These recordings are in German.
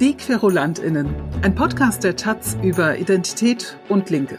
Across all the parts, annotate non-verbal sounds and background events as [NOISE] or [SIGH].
Die QuerulantInnen, ein Podcast der Taz über Identität und Linke.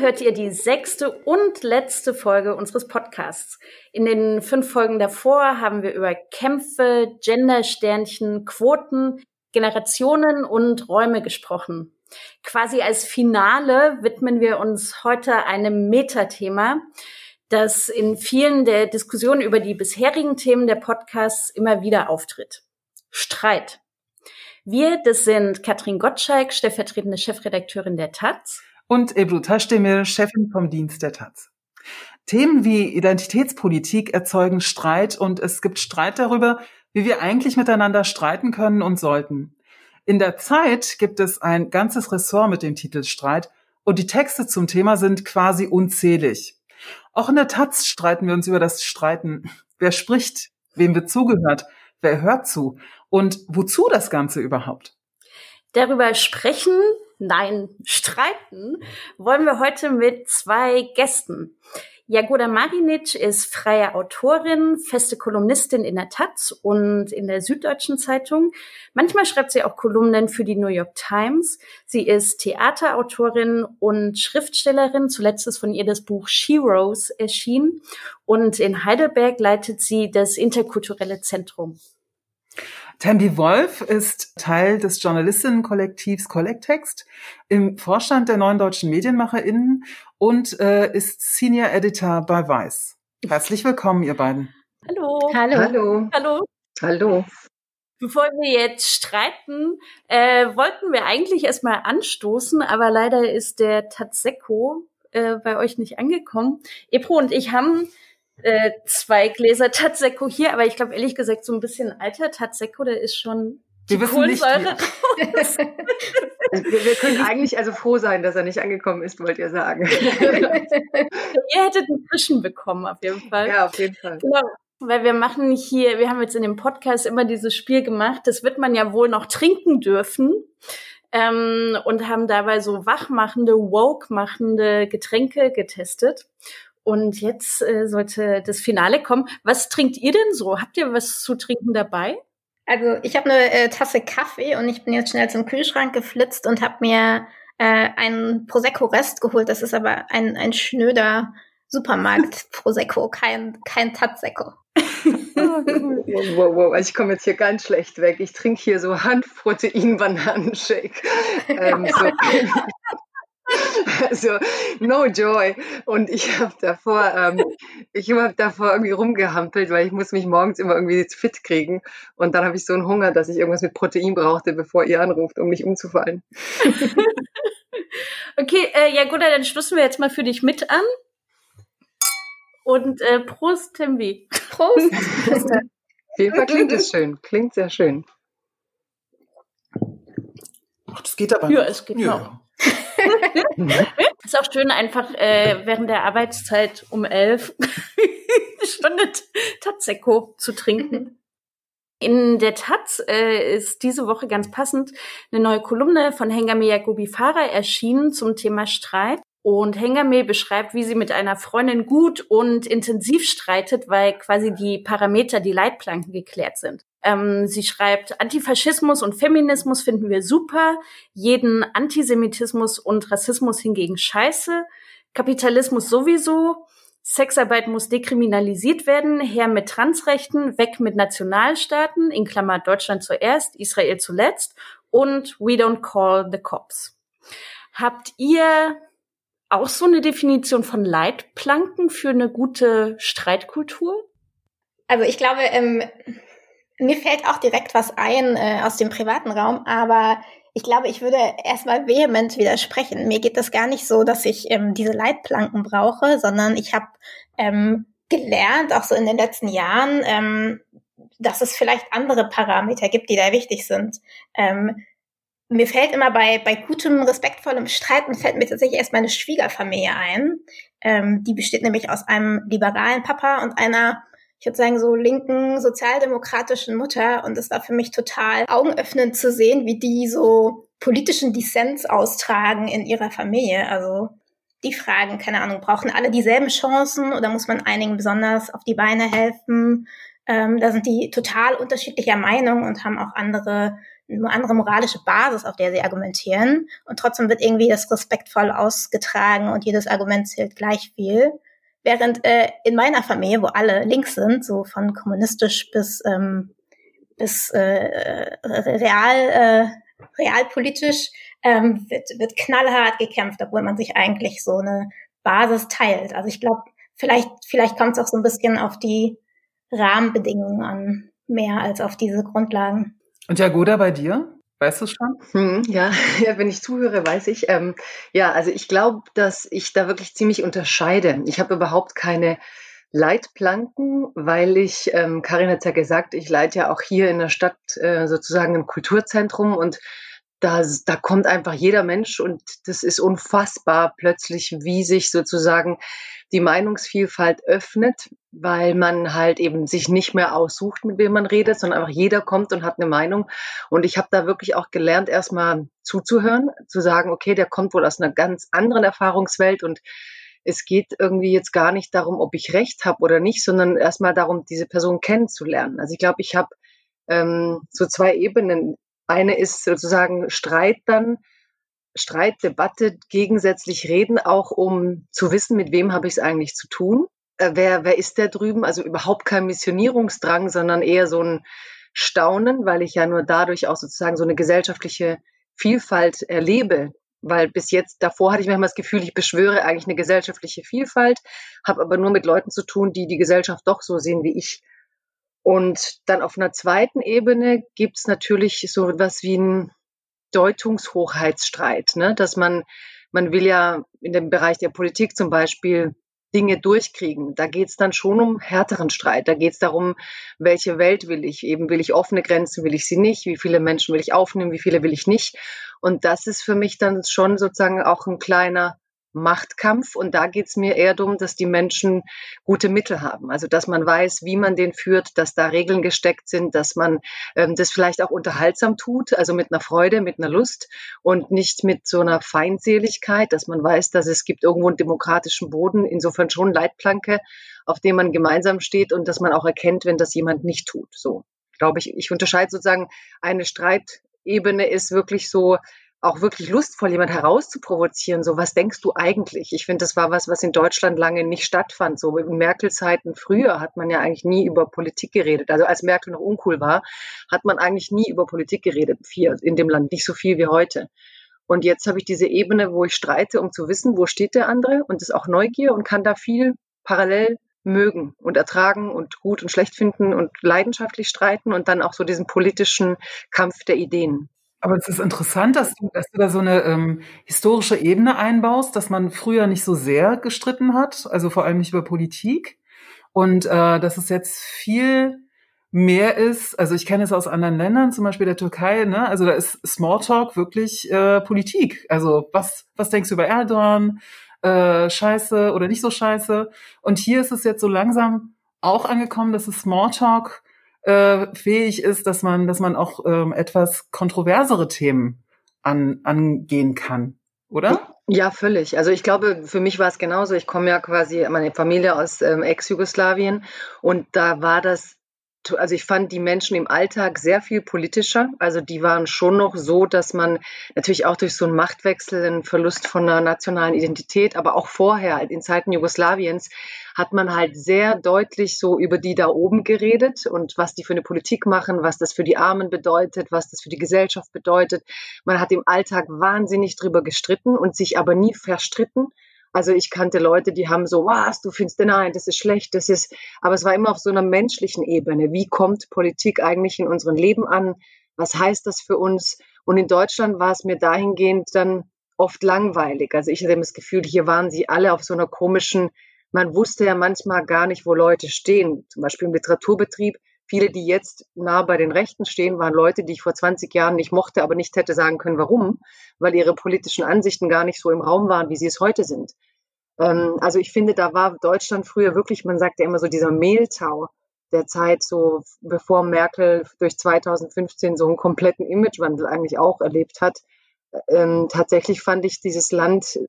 Hört ihr die sechste und letzte Folge unseres Podcasts. In den fünf Folgen davor haben wir über Kämpfe, Gendersternchen, Quoten, Generationen und Räume gesprochen. Quasi als Finale widmen wir uns heute einem Metathema, das in vielen der Diskussionen über die bisherigen Themen der Podcasts immer wieder auftritt. Streit. Wir, das sind Katrin Gottschalk, stellvertretende Chefredakteurin der Taz und Ebru Taschdemir, Chefin vom Dienst der Taz. Themen wie Identitätspolitik erzeugen Streit und es gibt Streit darüber, wie wir eigentlich miteinander streiten können und sollten. In der Zeit gibt es ein ganzes Ressort mit dem Titel Streit und die Texte zum Thema sind quasi unzählig. Auch in der Taz streiten wir uns über das Streiten. Wer spricht? Wem wird zugehört? Wer hört zu? Und wozu das Ganze überhaupt? Darüber sprechen nein, streiten, wollen wir heute mit zwei Gästen. Jagoda Marinic ist freie Autorin, feste Kolumnistin in der Taz und in der Süddeutschen Zeitung. Manchmal schreibt sie auch Kolumnen für die New York Times. Sie ist Theaterautorin und Schriftstellerin. Zuletzt ist von ihr das Buch She Rose erschienen. Und in Heidelberg leitet sie das interkulturelle Zentrum. Tambi Wolf ist Teil des Journalistinnenkollektivs Kollektext im Vorstand der Neuen Deutschen MedienmacherInnen und äh, ist Senior Editor bei Weiß. Herzlich willkommen, ihr beiden. Hallo. Hallo. Hallo. Hallo. Hallo. Bevor wir jetzt streiten, äh, wollten wir eigentlich erstmal anstoßen, aber leider ist der Tatseko äh, bei euch nicht angekommen. Epro und ich haben äh, zwei Gläser Tatseko hier, aber ich glaube ehrlich gesagt so ein bisschen alter Tatseko, der ist schon die wir Kohlensäure raus. [LAUGHS] Also wir, wir, können eigentlich also froh sein, dass er nicht angekommen ist, wollt ihr sagen. [LAUGHS] ihr hättet einen frischen bekommen, auf jeden Fall. Ja, auf jeden Fall. Genau. Weil wir machen hier, wir haben jetzt in dem Podcast immer dieses Spiel gemacht, das wird man ja wohl noch trinken dürfen. Ähm, und haben dabei so wachmachende, woke-machende Getränke getestet. Und jetzt äh, sollte das Finale kommen. Was trinkt ihr denn so? Habt ihr was zu trinken dabei? Also ich habe eine äh, Tasse Kaffee und ich bin jetzt schnell zum Kühlschrank geflitzt und habe mir äh, einen Prosecco-Rest geholt. Das ist aber ein, ein schnöder Supermarkt [LAUGHS] Prosecco, kein, kein Tatsecco. oh, cool. [LAUGHS] wow, wow, wow. Also ich komme jetzt hier ganz schlecht weg. Ich trinke hier so Hanfprotein-Bananenshake. [LAUGHS] ähm, so. [LAUGHS] Also no joy. Und ich habe davor, ähm, ich habe davor irgendwie rumgehampelt, weil ich muss mich morgens immer irgendwie fit kriegen. Und dann habe ich so einen Hunger, dass ich irgendwas mit Protein brauchte, bevor ihr anruft, um nicht umzufallen. [LAUGHS] okay, äh, ja gut, dann stoßen wir jetzt mal für dich mit an. Und äh, Prost, Timbi. Prost. Auf jeden Fall klingt es schön. Klingt sehr schön. Ach, das geht aber. Ja, es geht ja. Noch. [LAUGHS] ist auch schön, einfach äh, während der Arbeitszeit um elf [LAUGHS] eine Tatseko zu trinken. In der Taz äh, ist diese Woche ganz passend eine neue Kolumne von Hengame Yakubi Farah erschienen zum Thema Streit. Und Hengame beschreibt, wie sie mit einer Freundin gut und intensiv streitet, weil quasi die Parameter, die Leitplanken geklärt sind. Ähm, sie schreibt, Antifaschismus und Feminismus finden wir super, jeden Antisemitismus und Rassismus hingegen scheiße, Kapitalismus sowieso, Sexarbeit muss dekriminalisiert werden, her mit Transrechten, weg mit Nationalstaaten, in Klammer Deutschland zuerst, Israel zuletzt und we don't call the cops. Habt ihr auch so eine Definition von Leitplanken für eine gute Streitkultur? Also ich glaube, ähm, mir fällt auch direkt was ein äh, aus dem privaten Raum, aber ich glaube, ich würde erstmal vehement widersprechen. Mir geht das gar nicht so, dass ich ähm, diese Leitplanken brauche, sondern ich habe ähm, gelernt, auch so in den letzten Jahren, ähm, dass es vielleicht andere Parameter gibt, die da wichtig sind. Ähm, mir fällt immer bei, bei gutem, respektvollem Streiten fällt mir tatsächlich erst meine Schwiegerfamilie ein. Ähm, die besteht nämlich aus einem liberalen Papa und einer, ich würde sagen, so linken, sozialdemokratischen Mutter. Und es war für mich total augenöffnend zu sehen, wie die so politischen Dissens austragen in ihrer Familie. Also die Fragen, keine Ahnung, brauchen alle dieselben Chancen oder muss man einigen besonders auf die Beine helfen? Ähm, da sind die total unterschiedlicher Meinung und haben auch andere eine andere moralische Basis, auf der sie argumentieren. Und trotzdem wird irgendwie das respektvoll ausgetragen und jedes Argument zählt gleich viel. Während äh, in meiner Familie, wo alle links sind, so von kommunistisch bis, ähm, bis äh, real, äh, realpolitisch, ähm, wird, wird knallhart gekämpft, obwohl man sich eigentlich so eine Basis teilt. Also ich glaube, vielleicht, vielleicht kommt es auch so ein bisschen auf die Rahmenbedingungen an, mehr als auf diese Grundlagen. Und Jagoda, bei dir? Weißt du es schon? Hm, ja, [LAUGHS] ja, wenn ich zuhöre, weiß ich. Ähm, ja, also ich glaube, dass ich da wirklich ziemlich unterscheide. Ich habe überhaupt keine Leitplanken, weil ich, ähm, Karin hat ja gesagt, ich leite ja auch hier in der Stadt äh, sozusagen ein Kulturzentrum und da, da kommt einfach jeder Mensch und das ist unfassbar plötzlich, wie sich sozusagen die Meinungsvielfalt öffnet, weil man halt eben sich nicht mehr aussucht, mit wem man redet, sondern einfach jeder kommt und hat eine Meinung. Und ich habe da wirklich auch gelernt, erstmal zuzuhören, zu sagen, okay, der kommt wohl aus einer ganz anderen Erfahrungswelt und es geht irgendwie jetzt gar nicht darum, ob ich recht habe oder nicht, sondern erstmal darum, diese Person kennenzulernen. Also ich glaube, ich habe ähm, so zwei Ebenen eine ist sozusagen Streit dann, Streit, Debatte, gegensätzlich reden, auch um zu wissen, mit wem habe ich es eigentlich zu tun. Äh, wer, wer ist der drüben? Also überhaupt kein Missionierungsdrang, sondern eher so ein Staunen, weil ich ja nur dadurch auch sozusagen so eine gesellschaftliche Vielfalt erlebe. Weil bis jetzt, davor hatte ich manchmal das Gefühl, ich beschwöre eigentlich eine gesellschaftliche Vielfalt, habe aber nur mit Leuten zu tun, die die Gesellschaft doch so sehen wie ich. Und dann auf einer zweiten Ebene gibt es natürlich so etwas wie einen Deutungshochheitsstreit, ne? dass man, man will ja in dem Bereich der Politik zum Beispiel Dinge durchkriegen. Da geht es dann schon um härteren Streit. Da geht es darum, welche Welt will ich? Eben will ich offene Grenzen, will ich sie nicht? Wie viele Menschen will ich aufnehmen, wie viele will ich nicht? Und das ist für mich dann schon sozusagen auch ein kleiner Machtkampf. Und da geht es mir eher darum, dass die Menschen gute Mittel haben. Also dass man weiß, wie man den führt, dass da Regeln gesteckt sind, dass man ähm, das vielleicht auch unterhaltsam tut, also mit einer Freude, mit einer Lust und nicht mit so einer Feindseligkeit, dass man weiß, dass es gibt irgendwo einen demokratischen Boden, insofern schon Leitplanke, auf dem man gemeinsam steht und dass man auch erkennt, wenn das jemand nicht tut. So glaube ich, ich unterscheide sozusagen eine Streitebene ist wirklich so, auch wirklich lustvoll, jemand herauszuprovozieren. So, was denkst du eigentlich? Ich finde, das war was, was in Deutschland lange nicht stattfand. So in Merkel-Zeiten früher hat man ja eigentlich nie über Politik geredet. Also als Merkel noch uncool war, hat man eigentlich nie über Politik geredet hier in dem Land. Nicht so viel wie heute. Und jetzt habe ich diese Ebene, wo ich streite, um zu wissen, wo steht der andere und ist auch Neugier und kann da viel parallel mögen und ertragen und gut und schlecht finden und leidenschaftlich streiten und dann auch so diesen politischen Kampf der Ideen. Aber es ist interessant, dass du, dass du da so eine ähm, historische Ebene einbaust, dass man früher nicht so sehr gestritten hat, also vor allem nicht über Politik. Und äh, dass es jetzt viel mehr ist, also ich kenne es aus anderen Ländern, zum Beispiel der Türkei, ne? Also da ist Smalltalk wirklich äh, Politik. Also was, was denkst du über Erdogan? Äh, scheiße oder nicht so scheiße? Und hier ist es jetzt so langsam auch angekommen, dass es Smalltalk äh, fähig ist, dass man, dass man auch ähm, etwas kontroversere Themen an, angehen kann, oder? Ja, völlig. Also ich glaube, für mich war es genauso. Ich komme ja quasi, meine Familie aus ähm, Ex-Jugoslawien und da war das also ich fand die Menschen im Alltag sehr viel politischer. Also die waren schon noch so, dass man natürlich auch durch so einen Machtwechsel, einen Verlust von einer nationalen Identität, aber auch vorher, halt in Zeiten Jugoslawiens, hat man halt sehr deutlich so über die da oben geredet und was die für eine Politik machen, was das für die Armen bedeutet, was das für die Gesellschaft bedeutet. Man hat im Alltag wahnsinnig drüber gestritten und sich aber nie verstritten, also ich kannte Leute, die haben so, was, du findest, nein, das ist schlecht, das ist, aber es war immer auf so einer menschlichen Ebene. Wie kommt Politik eigentlich in unserem Leben an? Was heißt das für uns? Und in Deutschland war es mir dahingehend dann oft langweilig. Also ich hatte das Gefühl, hier waren sie alle auf so einer komischen, man wusste ja manchmal gar nicht, wo Leute stehen. Zum Beispiel im Literaturbetrieb viele, die jetzt nah bei den Rechten stehen, waren Leute, die ich vor 20 Jahren nicht mochte, aber nicht hätte sagen können, warum, weil ihre politischen Ansichten gar nicht so im Raum waren, wie sie es heute sind. Ähm, also ich finde, da war Deutschland früher wirklich, man sagt ja immer so dieser Mehltau der Zeit, so bevor Merkel durch 2015 so einen kompletten Imagewandel eigentlich auch erlebt hat. Ähm, tatsächlich fand ich dieses Land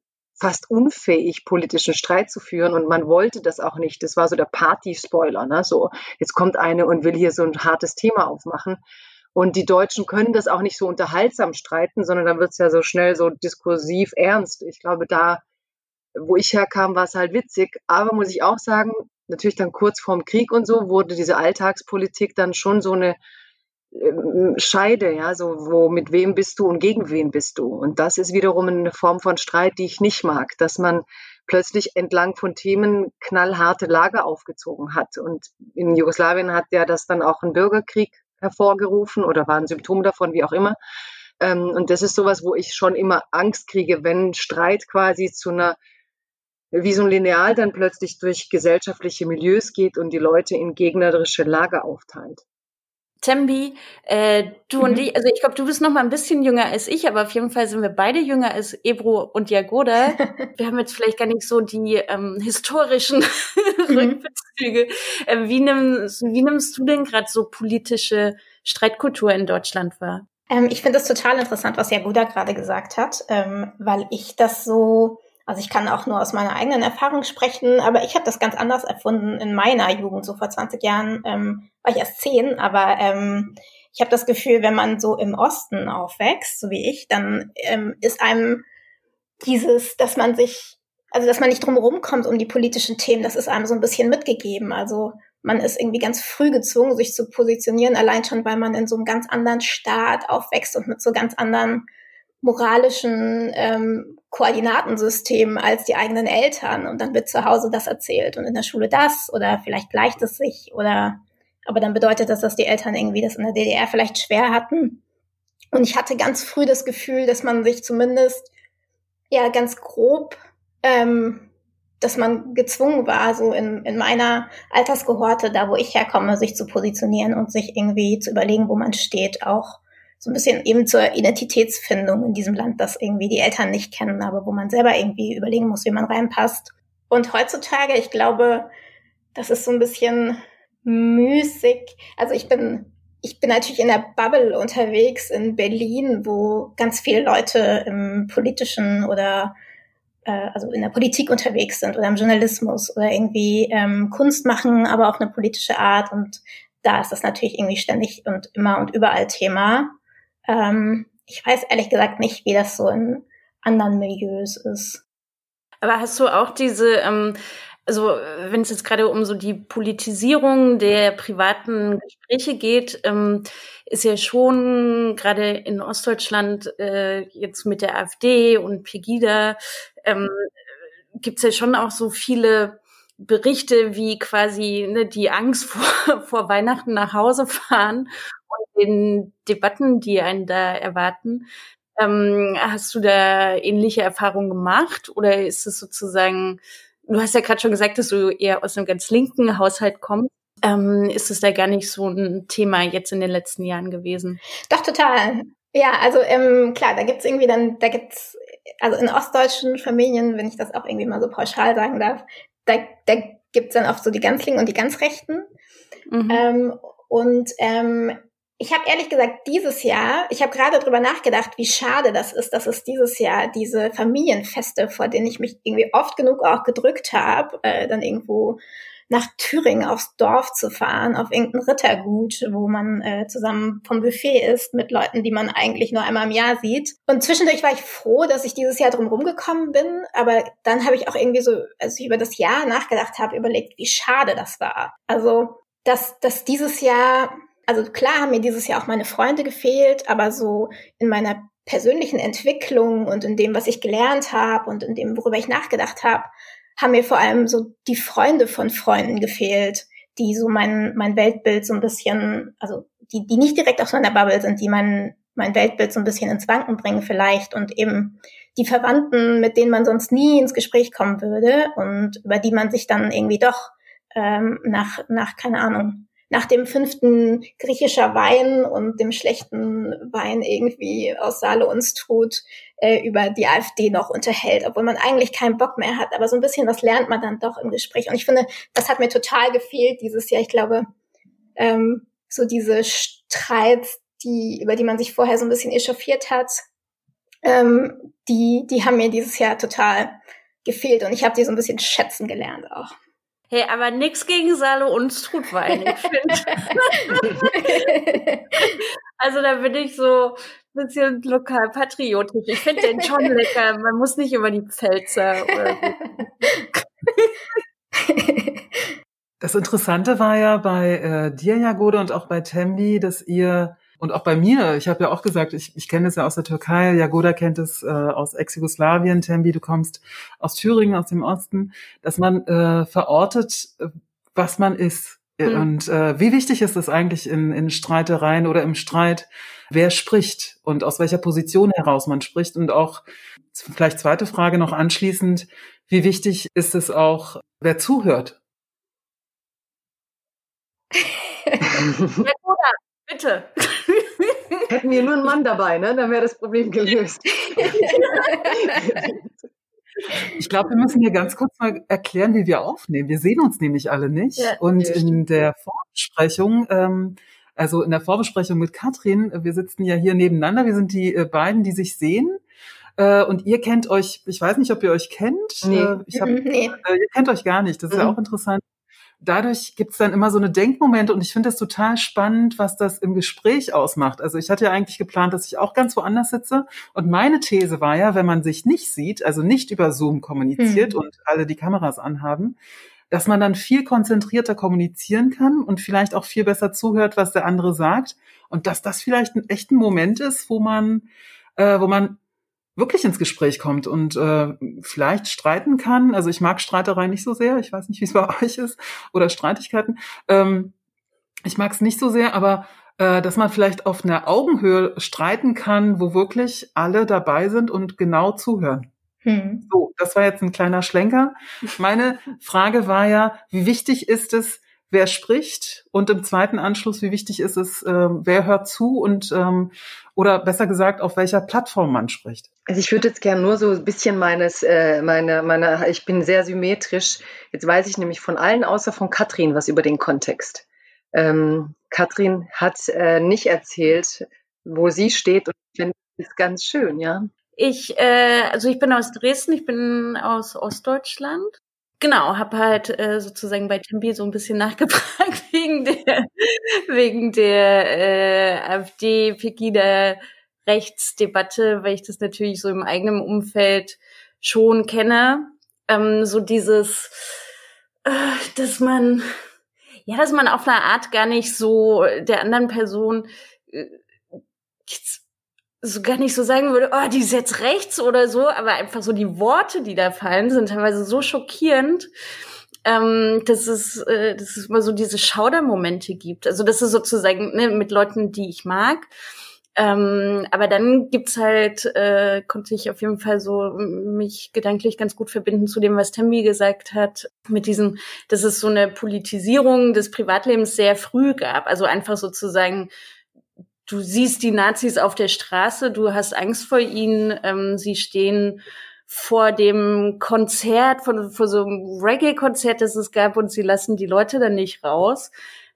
fast unfähig, politischen Streit zu führen und man wollte das auch nicht. Das war so der Party-Spoiler, ne? So, jetzt kommt eine und will hier so ein hartes Thema aufmachen. Und die Deutschen können das auch nicht so unterhaltsam streiten, sondern dann wird es ja so schnell so diskursiv ernst. Ich glaube, da, wo ich herkam, war es halt witzig. Aber muss ich auch sagen, natürlich dann kurz vorm Krieg und so wurde diese Alltagspolitik dann schon so eine Scheide, ja, so wo mit wem bist du und gegen wen bist du. Und das ist wiederum eine Form von Streit, die ich nicht mag, dass man plötzlich entlang von Themen knallharte Lager aufgezogen hat. Und in Jugoslawien hat ja das dann auch ein Bürgerkrieg hervorgerufen oder war ein Symptom davon, wie auch immer. Ähm, und das ist sowas, wo ich schon immer Angst kriege, wenn Streit quasi zu einer wie so ein Lineal dann plötzlich durch gesellschaftliche Milieus geht und die Leute in gegnerische Lager aufteilt. Tembi, äh, du mhm. und ich, also ich glaube, du bist noch mal ein bisschen jünger als ich, aber auf jeden Fall sind wir beide jünger als Ebro und Jagoda. [LAUGHS] wir haben jetzt vielleicht gar nicht so die ähm, historischen [LAUGHS] mhm. Rückbezüge. Äh, wie, nimmst, wie nimmst du denn gerade so politische Streitkultur in Deutschland wahr? Ähm, ich finde es total interessant, was Jagoda gerade gesagt hat, ähm, weil ich das so also ich kann auch nur aus meiner eigenen Erfahrung sprechen, aber ich habe das ganz anders erfunden in meiner Jugend. So vor 20 Jahren ähm, war ich erst zehn, aber ähm, ich habe das Gefühl, wenn man so im Osten aufwächst, so wie ich, dann ähm, ist einem dieses, dass man sich, also dass man nicht drum kommt um die politischen Themen, das ist einem so ein bisschen mitgegeben. Also man ist irgendwie ganz früh gezwungen, sich zu positionieren, allein schon, weil man in so einem ganz anderen Staat aufwächst und mit so ganz anderen moralischen ähm, Koordinatensystem als die eigenen Eltern und dann wird zu Hause das erzählt und in der Schule das oder vielleicht gleicht es sich oder aber dann bedeutet das, dass die Eltern irgendwie das in der DDR vielleicht schwer hatten. Und ich hatte ganz früh das Gefühl, dass man sich zumindest ja ganz grob, ähm, dass man gezwungen war, so in, in meiner Altersgehorte, da wo ich herkomme, sich zu positionieren und sich irgendwie zu überlegen, wo man steht, auch so ein bisschen eben zur Identitätsfindung in diesem Land, das irgendwie die Eltern nicht kennen, aber wo man selber irgendwie überlegen muss, wie man reinpasst. Und heutzutage, ich glaube, das ist so ein bisschen müßig. Also ich bin, ich bin natürlich in der Bubble unterwegs in Berlin, wo ganz viele Leute im politischen oder äh, also in der Politik unterwegs sind oder im Journalismus oder irgendwie ähm, Kunst machen, aber auf eine politische Art. Und da ist das natürlich irgendwie ständig und immer und überall Thema. Ähm, ich weiß ehrlich gesagt nicht, wie das so in anderen Milieus ist. Aber hast du auch diese, ähm, also wenn es jetzt gerade um so die Politisierung der privaten Gespräche geht, ähm, ist ja schon gerade in Ostdeutschland äh, jetzt mit der AfD und Pegida ähm, gibt es ja schon auch so viele Berichte, wie quasi ne, die Angst [LAUGHS] vor, vor Weihnachten nach Hause fahren den Debatten, die einen da erwarten. Ähm, hast du da ähnliche Erfahrungen gemacht oder ist es sozusagen, du hast ja gerade schon gesagt, dass du eher aus einem ganz linken Haushalt kommst. Ähm, ist es da gar nicht so ein Thema jetzt in den letzten Jahren gewesen? Doch, total. Ja, also ähm, klar, da gibt's irgendwie dann, da gibt's, also in ostdeutschen Familien, wenn ich das auch irgendwie mal so pauschal sagen darf, da, da gibt's dann oft so die ganz Linken und die ganz Rechten. Mhm. Ähm, und ähm, ich habe ehrlich gesagt dieses Jahr, ich habe gerade drüber nachgedacht, wie schade das ist, dass es dieses Jahr diese Familienfeste, vor denen ich mich irgendwie oft genug auch gedrückt habe, äh, dann irgendwo nach Thüringen aufs Dorf zu fahren, auf irgendein Rittergut, wo man äh, zusammen vom Buffet ist mit Leuten, die man eigentlich nur einmal im Jahr sieht. Und zwischendurch war ich froh, dass ich dieses Jahr drum rumgekommen bin, aber dann habe ich auch irgendwie so, als ich über das Jahr nachgedacht habe, überlegt, wie schade das war. Also, dass, dass dieses Jahr also klar haben mir dieses Jahr auch meine Freunde gefehlt, aber so in meiner persönlichen Entwicklung und in dem, was ich gelernt habe und in dem, worüber ich nachgedacht habe, haben mir vor allem so die Freunde von Freunden gefehlt, die so mein, mein Weltbild so ein bisschen, also die, die nicht direkt aus meiner Bubble sind, die mein, mein Weltbild so ein bisschen ins Wanken bringen vielleicht und eben die Verwandten, mit denen man sonst nie ins Gespräch kommen würde und über die man sich dann irgendwie doch ähm, nach, nach, keine Ahnung, nach dem fünften griechischer Wein und dem schlechten Wein irgendwie aus Saale uns tut, äh, über die AfD noch unterhält, obwohl man eigentlich keinen Bock mehr hat. Aber so ein bisschen was lernt man dann doch im Gespräch. Und ich finde, das hat mir total gefehlt dieses Jahr. Ich glaube, ähm, so diese Streits, die, über die man sich vorher so ein bisschen echauffiert hat, ähm, die, die haben mir dieses Jahr total gefehlt und ich habe die so ein bisschen schätzen gelernt auch. Hey, aber nix gegen Salo und Strutwein, ich finde. [LAUGHS] also da bin ich so ein bisschen lokal patriotisch. Ich finde den schon lecker. Man muss nicht über die Pfälzer oder so. Das Interessante war ja bei äh, dir, Jagode, und auch bei Tembi, dass ihr und auch bei mir, ich habe ja auch gesagt, ich, ich kenne es ja aus der Türkei, Jagoda kennt es äh, aus Ex-Jugoslawien, Tembi, du kommst aus Thüringen, aus dem Osten, dass man äh, verortet, äh, was man ist. Mhm. Und äh, wie wichtig ist es eigentlich in, in Streitereien oder im Streit, wer spricht und aus welcher Position heraus man spricht und auch vielleicht zweite Frage noch anschließend, wie wichtig ist es auch, wer zuhört? [LAUGHS] [LAUGHS] Bitte. Hätten wir nur einen Mann dabei, ne? dann wäre das Problem gelöst. Ich glaube, wir müssen hier ganz kurz mal erklären, wie wir aufnehmen. Wir sehen uns nämlich alle nicht. Ja, und ja, in der Vorbesprechung, ähm, also in der Vorbesprechung mit Katrin, wir sitzen ja hier nebeneinander. Wir sind die äh, beiden, die sich sehen. Äh, und ihr kennt euch, ich weiß nicht, ob ihr euch kennt. Nee. Äh, ich hab, mhm, nee. Äh, ihr kennt euch gar nicht. Das ist mhm. ja auch interessant dadurch gibt's dann immer so eine Denkmomente und ich finde das total spannend, was das im Gespräch ausmacht. Also ich hatte ja eigentlich geplant, dass ich auch ganz woanders sitze und meine These war ja, wenn man sich nicht sieht, also nicht über Zoom kommuniziert mhm. und alle die Kameras anhaben, dass man dann viel konzentrierter kommunizieren kann und vielleicht auch viel besser zuhört, was der andere sagt und dass das vielleicht ein echter Moment ist, wo man äh, wo man wirklich ins Gespräch kommt und äh, vielleicht streiten kann. Also ich mag Streiterei nicht so sehr. Ich weiß nicht, wie es bei [LAUGHS] euch ist oder Streitigkeiten. Ähm, ich mag es nicht so sehr, aber äh, dass man vielleicht auf einer Augenhöhe streiten kann, wo wirklich alle dabei sind und genau zuhören. Hm. So, das war jetzt ein kleiner Schlenker. Meine Frage war ja, wie wichtig ist es, wer spricht und im zweiten Anschluss, wie wichtig ist es, äh, wer hört zu und ähm, oder besser gesagt, auf welcher Plattform man spricht. Also ich würde jetzt gerne nur so ein bisschen meines, äh, meine, meine, ich bin sehr symmetrisch. Jetzt weiß ich nämlich von allen außer von Katrin was über den Kontext. Ähm, Katrin hat äh, nicht erzählt, wo sie steht und ich finde es ganz schön, ja. Ich, äh, also ich bin aus Dresden, ich bin aus Ostdeutschland Genau, habe halt äh, sozusagen bei Tempi so ein bisschen [LAUGHS] nachgefragt wegen der wegen der äh, AfD Pegida Rechtsdebatte, weil ich das natürlich so im eigenen Umfeld schon kenne. Ähm, so dieses, äh, dass man ja, dass man auf eine Art gar nicht so der anderen Person äh, so gar nicht so sagen würde, oh, die ist jetzt rechts oder so, aber einfach so die Worte, die da fallen, sind teilweise so schockierend, ähm, dass es, äh, dass es immer so diese Schaudermomente gibt. Also das ist sozusagen ne, mit Leuten, die ich mag. Ähm, aber dann gibt's halt, äh, konnte ich auf jeden Fall so mich gedanklich ganz gut verbinden zu dem, was Tembi gesagt hat, mit diesem, dass es so eine Politisierung des Privatlebens sehr früh gab. Also einfach sozusagen du siehst die Nazis auf der Straße, du hast Angst vor ihnen, ähm, sie stehen vor dem Konzert, von, vor so einem Reggae-Konzert, das es gab, und sie lassen die Leute dann nicht raus.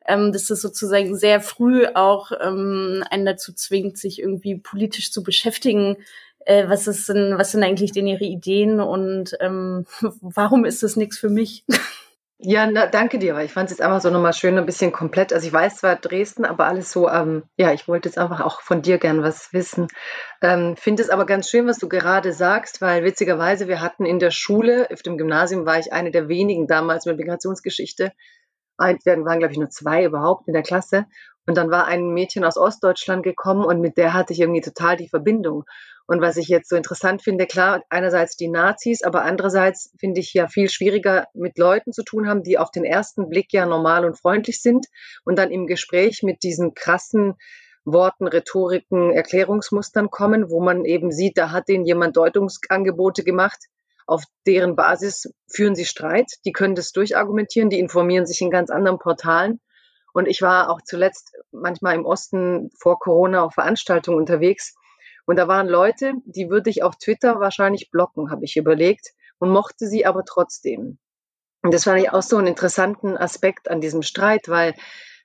Ähm, dass das sozusagen sehr früh auch ähm, einen dazu zwingt, sich irgendwie politisch zu beschäftigen. Äh, was ist denn, was sind eigentlich denn ihre Ideen und ähm, [LAUGHS] warum ist das nichts für mich? [LAUGHS] Ja, na, danke dir, weil ich fand es jetzt einfach so nochmal schön, ein bisschen komplett. Also ich weiß zwar Dresden, aber alles so, ähm, ja, ich wollte jetzt einfach auch von dir gern was wissen. Ähm, Finde es aber ganz schön, was du gerade sagst, weil witzigerweise, wir hatten in der Schule, auf dem Gymnasium war ich eine der wenigen damals mit Migrationsgeschichte. Wir waren, glaube ich, nur zwei überhaupt in der Klasse. Und dann war ein Mädchen aus Ostdeutschland gekommen und mit der hatte ich irgendwie total die Verbindung. Und was ich jetzt so interessant finde, klar, einerseits die Nazis, aber andererseits finde ich ja viel schwieriger mit Leuten zu tun haben, die auf den ersten Blick ja normal und freundlich sind und dann im Gespräch mit diesen krassen Worten, Rhetoriken, Erklärungsmustern kommen, wo man eben sieht, da hat denen jemand Deutungsangebote gemacht, auf deren Basis führen sie Streit, die können das durchargumentieren, die informieren sich in ganz anderen Portalen. Und ich war auch zuletzt manchmal im Osten vor Corona auf Veranstaltungen unterwegs. Und da waren Leute, die würde ich auf Twitter wahrscheinlich blocken, habe ich überlegt, und mochte sie aber trotzdem. Und das fand ich auch so einen interessanten Aspekt an diesem Streit, weil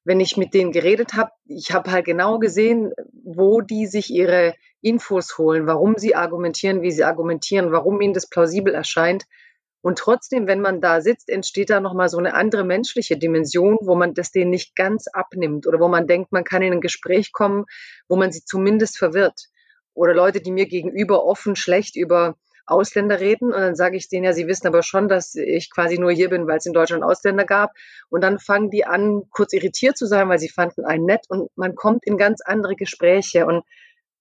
wenn ich mit denen geredet habe, ich habe halt genau gesehen, wo die sich ihre Infos holen, warum sie argumentieren, wie sie argumentieren, warum ihnen das plausibel erscheint. Und trotzdem, wenn man da sitzt, entsteht da nochmal so eine andere menschliche Dimension, wo man das denen nicht ganz abnimmt oder wo man denkt, man kann in ein Gespräch kommen, wo man sie zumindest verwirrt. Oder Leute, die mir gegenüber offen schlecht über Ausländer reden und dann sage ich denen ja, sie wissen aber schon, dass ich quasi nur hier bin, weil es in Deutschland Ausländer gab. Und dann fangen die an, kurz irritiert zu sein, weil sie fanden einen nett und man kommt in ganz andere Gespräche. Und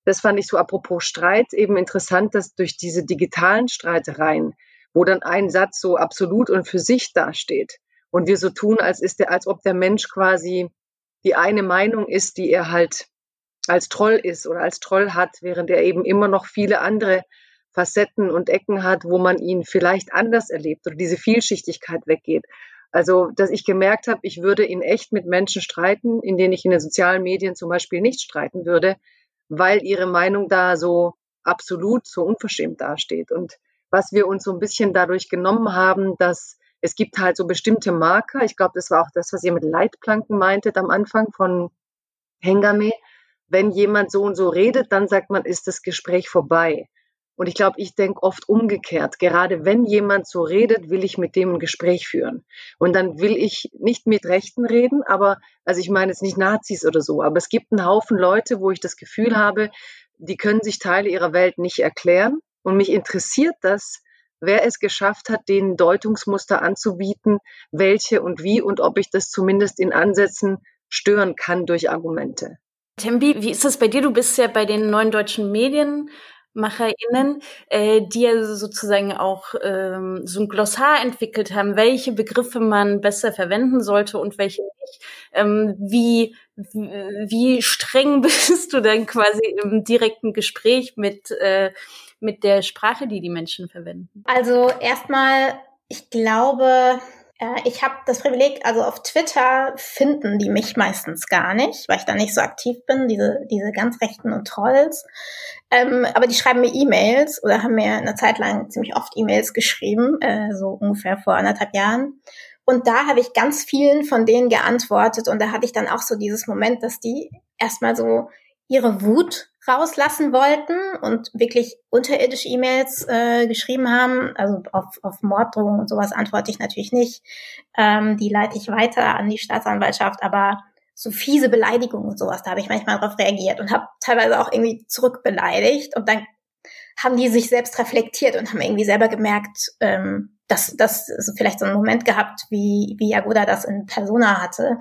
das fand ich so apropos Streit eben interessant, dass durch diese digitalen Streitereien, wo dann ein Satz so absolut und für sich dasteht und wir so tun, als ist der, als ob der Mensch quasi die eine Meinung ist, die er halt als Troll ist oder als Troll hat, während er eben immer noch viele andere Facetten und Ecken hat, wo man ihn vielleicht anders erlebt oder diese Vielschichtigkeit weggeht. Also, dass ich gemerkt habe, ich würde in echt mit Menschen streiten, in denen ich in den sozialen Medien zum Beispiel nicht streiten würde, weil ihre Meinung da so absolut, so unverschämt dasteht. Und was wir uns so ein bisschen dadurch genommen haben, dass es gibt halt so bestimmte Marker. Ich glaube, das war auch das, was ihr mit Leitplanken meintet am Anfang von Hengame. Wenn jemand so und so redet, dann sagt man, ist das Gespräch vorbei. Und ich glaube, ich denke oft umgekehrt. Gerade wenn jemand so redet, will ich mit dem ein Gespräch führen. Und dann will ich nicht mit Rechten reden, aber, also ich meine jetzt nicht Nazis oder so, aber es gibt einen Haufen Leute, wo ich das Gefühl habe, die können sich Teile ihrer Welt nicht erklären. Und mich interessiert das, wer es geschafft hat, denen Deutungsmuster anzubieten, welche und wie und ob ich das zumindest in Ansätzen stören kann durch Argumente. Tembi, wie ist das bei dir? Du bist ja bei den neuen deutschen Medien MacherInnen, äh, die ja sozusagen auch ähm, so ein Glossar entwickelt haben, welche Begriffe man besser verwenden sollte und welche nicht. Ähm, wie, wie, streng [LAUGHS] bist du dann quasi im direkten Gespräch mit, äh, mit der Sprache, die die Menschen verwenden? Also erstmal, ich glaube, ich habe das Privileg, also auf Twitter finden die mich meistens gar nicht, weil ich da nicht so aktiv bin, diese, diese ganz Rechten und Trolls. Ähm, aber die schreiben mir E-Mails oder haben mir eine Zeit lang ziemlich oft E-Mails geschrieben, äh, so ungefähr vor anderthalb Jahren. Und da habe ich ganz vielen von denen geantwortet und da hatte ich dann auch so dieses Moment, dass die erstmal so ihre Wut rauslassen wollten und wirklich unterirdische E-Mails äh, geschrieben haben. Also auf, auf Morddrohungen und sowas antworte ich natürlich nicht. Ähm, die leite ich weiter an die Staatsanwaltschaft, aber so fiese Beleidigungen und sowas, da habe ich manchmal darauf reagiert und habe teilweise auch irgendwie zurückbeleidigt und dann haben die sich selbst reflektiert und haben irgendwie selber gemerkt, ähm, dass das vielleicht so einen Moment gehabt, wie, wie Jagoda das in Persona hatte,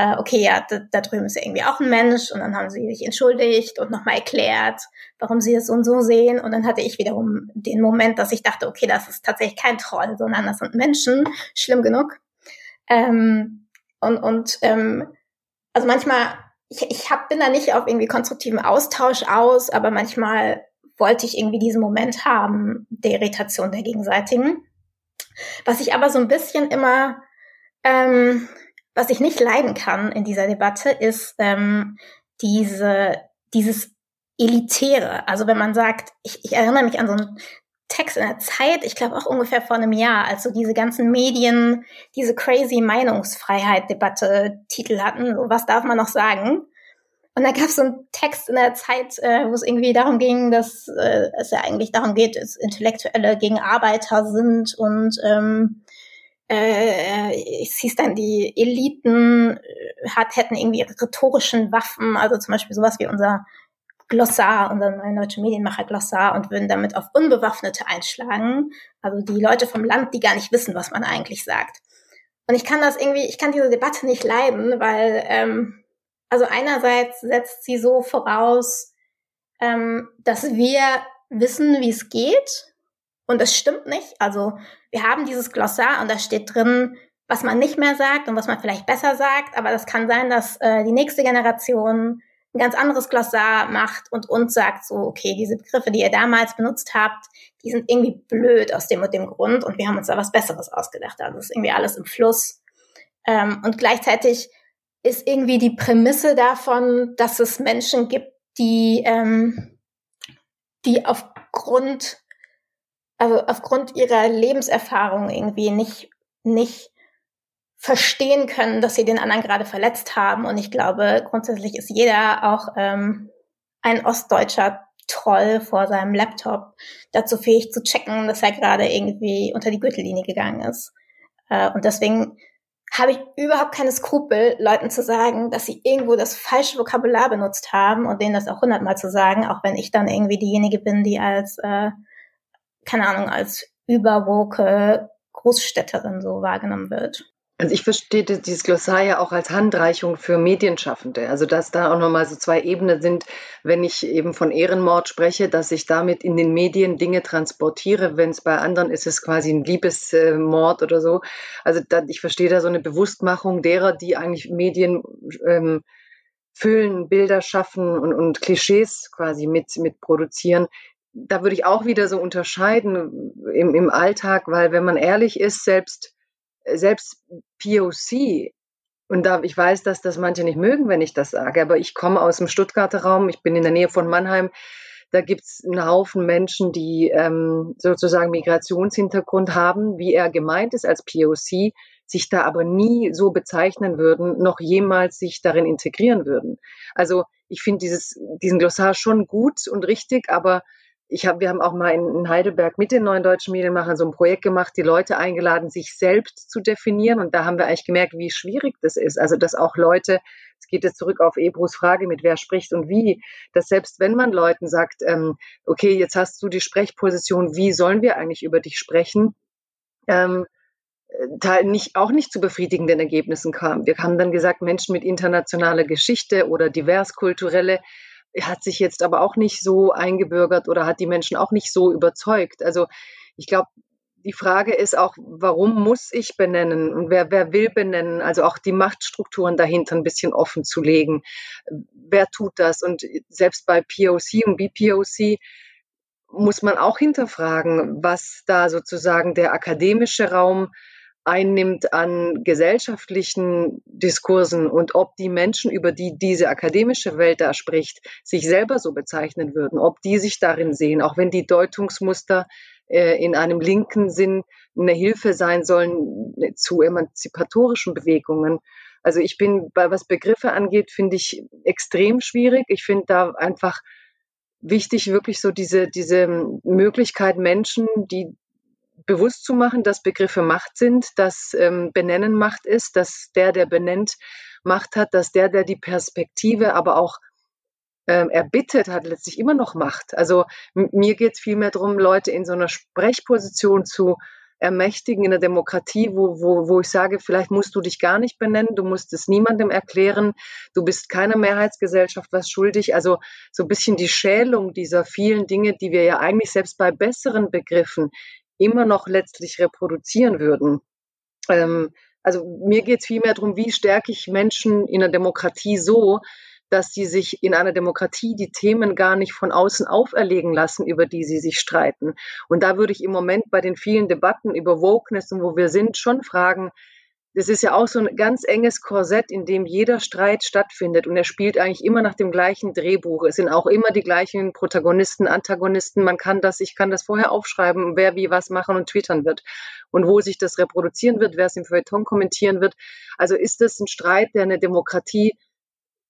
äh, okay, ja, da, da drüben ist ja irgendwie auch ein Mensch und dann haben sie sich entschuldigt und nochmal erklärt, warum sie es so und so sehen und dann hatte ich wiederum den Moment, dass ich dachte, okay, das ist tatsächlich kein Troll, sondern das sind Menschen, schlimm genug. Ähm, und und ähm, also manchmal, ich, ich hab, bin da nicht auf irgendwie konstruktiven Austausch aus, aber manchmal wollte ich irgendwie diesen Moment haben, der Irritation der gegenseitigen. Was ich aber so ein bisschen immer ähm, was ich nicht leiden kann in dieser Debatte, ist ähm, diese, dieses Elitäre. Also wenn man sagt, ich, ich erinnere mich an so einen Text in der Zeit, ich glaube auch ungefähr vor einem Jahr, als so diese ganzen Medien diese crazy Meinungsfreiheit-Debatte Titel hatten, so was darf man noch sagen? Und da gab es so einen Text in der Zeit, äh, wo es irgendwie darum ging, dass äh, es ja eigentlich darum geht, dass Intellektuelle gegen Arbeiter sind und ähm, äh, es hieß dann, die Eliten äh, hat, hätten irgendwie ihre rhetorischen Waffen, also zum Beispiel sowas wie unser Glossar, unser neuen deutschen Medienmacher Glossar und würden damit auf Unbewaffnete einschlagen. Also die Leute vom Land, die gar nicht wissen, was man eigentlich sagt. Und ich kann das irgendwie, ich kann diese Debatte nicht leiden, weil, ähm, also einerseits setzt sie so voraus, ähm, dass wir wissen, wie es geht und das stimmt nicht. Also wir haben dieses Glossar und da steht drin, was man nicht mehr sagt und was man vielleicht besser sagt. Aber das kann sein, dass äh, die nächste Generation ein ganz anderes Glossar macht und uns sagt so, okay, diese Begriffe, die ihr damals benutzt habt, die sind irgendwie blöd aus dem und dem Grund und wir haben uns da was Besseres ausgedacht. Also ist irgendwie alles im Fluss. Ähm, und gleichzeitig ist irgendwie die Prämisse davon, dass es Menschen gibt, die, ähm, die aufgrund, also aufgrund ihrer Lebenserfahrung irgendwie nicht, nicht verstehen können, dass sie den anderen gerade verletzt haben. Und ich glaube, grundsätzlich ist jeder auch ähm, ein ostdeutscher Troll vor seinem Laptop dazu fähig zu checken, dass er gerade irgendwie unter die Gürtellinie gegangen ist. Äh, und deswegen habe ich überhaupt keine Skrupel, Leuten zu sagen, dass sie irgendwo das falsche Vokabular benutzt haben und denen das auch hundertmal zu sagen, auch wenn ich dann irgendwie diejenige bin, die als, äh, keine Ahnung, als überwoke Großstädterin so wahrgenommen wird. Also ich verstehe dieses Glossar ja auch als Handreichung für Medienschaffende. Also dass da auch nochmal so zwei Ebenen sind, wenn ich eben von Ehrenmord spreche, dass ich damit in den Medien Dinge transportiere. Wenn es bei anderen ist, ist es quasi ein Liebesmord oder so. Also da, ich verstehe da so eine Bewusstmachung derer, die eigentlich Medien ähm, füllen, Bilder schaffen und, und Klischees quasi mit, mit produzieren. Da würde ich auch wieder so unterscheiden im, im Alltag, weil wenn man ehrlich ist, selbst selbst POC, und da, ich weiß, dass das manche nicht mögen, wenn ich das sage, aber ich komme aus dem Stuttgarter Raum, ich bin in der Nähe von Mannheim, da gibt es einen Haufen Menschen, die ähm, sozusagen Migrationshintergrund haben, wie er gemeint ist als POC, sich da aber nie so bezeichnen würden, noch jemals sich darin integrieren würden. Also ich finde diesen Glossar schon gut und richtig, aber ich hab, wir haben auch mal in, Heidelberg mit den neuen deutschen Medienmachern so ein Projekt gemacht, die Leute eingeladen, sich selbst zu definieren. Und da haben wir eigentlich gemerkt, wie schwierig das ist. Also, dass auch Leute, es geht jetzt zurück auf Ebros Frage mit wer spricht und wie, dass selbst wenn man Leuten sagt, ähm, okay, jetzt hast du die Sprechposition, wie sollen wir eigentlich über dich sprechen? Ähm, da nicht, auch nicht zu befriedigenden Ergebnissen kam. Wir haben dann gesagt, Menschen mit internationaler Geschichte oder diverskulturelle hat sich jetzt aber auch nicht so eingebürgert oder hat die Menschen auch nicht so überzeugt. Also ich glaube, die Frage ist auch, warum muss ich benennen und wer, wer will benennen? Also auch die Machtstrukturen dahinter ein bisschen offen zu legen. Wer tut das? Und selbst bei POC und BPOC muss man auch hinterfragen, was da sozusagen der akademische Raum einnimmt an gesellschaftlichen Diskursen und ob die Menschen, über die diese akademische Welt da spricht, sich selber so bezeichnen würden, ob die sich darin sehen, auch wenn die Deutungsmuster äh, in einem linken Sinn eine Hilfe sein sollen zu emanzipatorischen Bewegungen. Also ich bin, bei was Begriffe angeht, finde ich extrem schwierig. Ich finde da einfach wichtig, wirklich so diese, diese Möglichkeit, Menschen, die bewusst zu machen, dass Begriffe Macht sind, dass ähm, Benennen Macht ist, dass der, der benennt, Macht hat, dass der, der die Perspektive aber auch ähm, erbittet, hat letztlich immer noch Macht. Also mir geht es vielmehr darum, Leute in so einer Sprechposition zu ermächtigen in der Demokratie, wo, wo, wo ich sage, vielleicht musst du dich gar nicht benennen, du musst es niemandem erklären, du bist keiner Mehrheitsgesellschaft was schuldig. Also so ein bisschen die Schälung dieser vielen Dinge, die wir ja eigentlich selbst bei besseren Begriffen immer noch letztlich reproduzieren würden. Ähm, also mir geht es vielmehr darum, wie stärke ich Menschen in der Demokratie so, dass sie sich in einer Demokratie die Themen gar nicht von außen auferlegen lassen, über die sie sich streiten. Und da würde ich im Moment bei den vielen Debatten über Wokeness und wo wir sind schon fragen, das ist ja auch so ein ganz enges Korsett, in dem jeder Streit stattfindet und er spielt eigentlich immer nach dem gleichen Drehbuch. Es sind auch immer die gleichen Protagonisten, Antagonisten. Man kann das, ich kann das vorher aufschreiben, wer wie was machen und twittern wird und wo sich das reproduzieren wird, wer es im Feuilleton kommentieren wird. Also ist das ein Streit, der eine Demokratie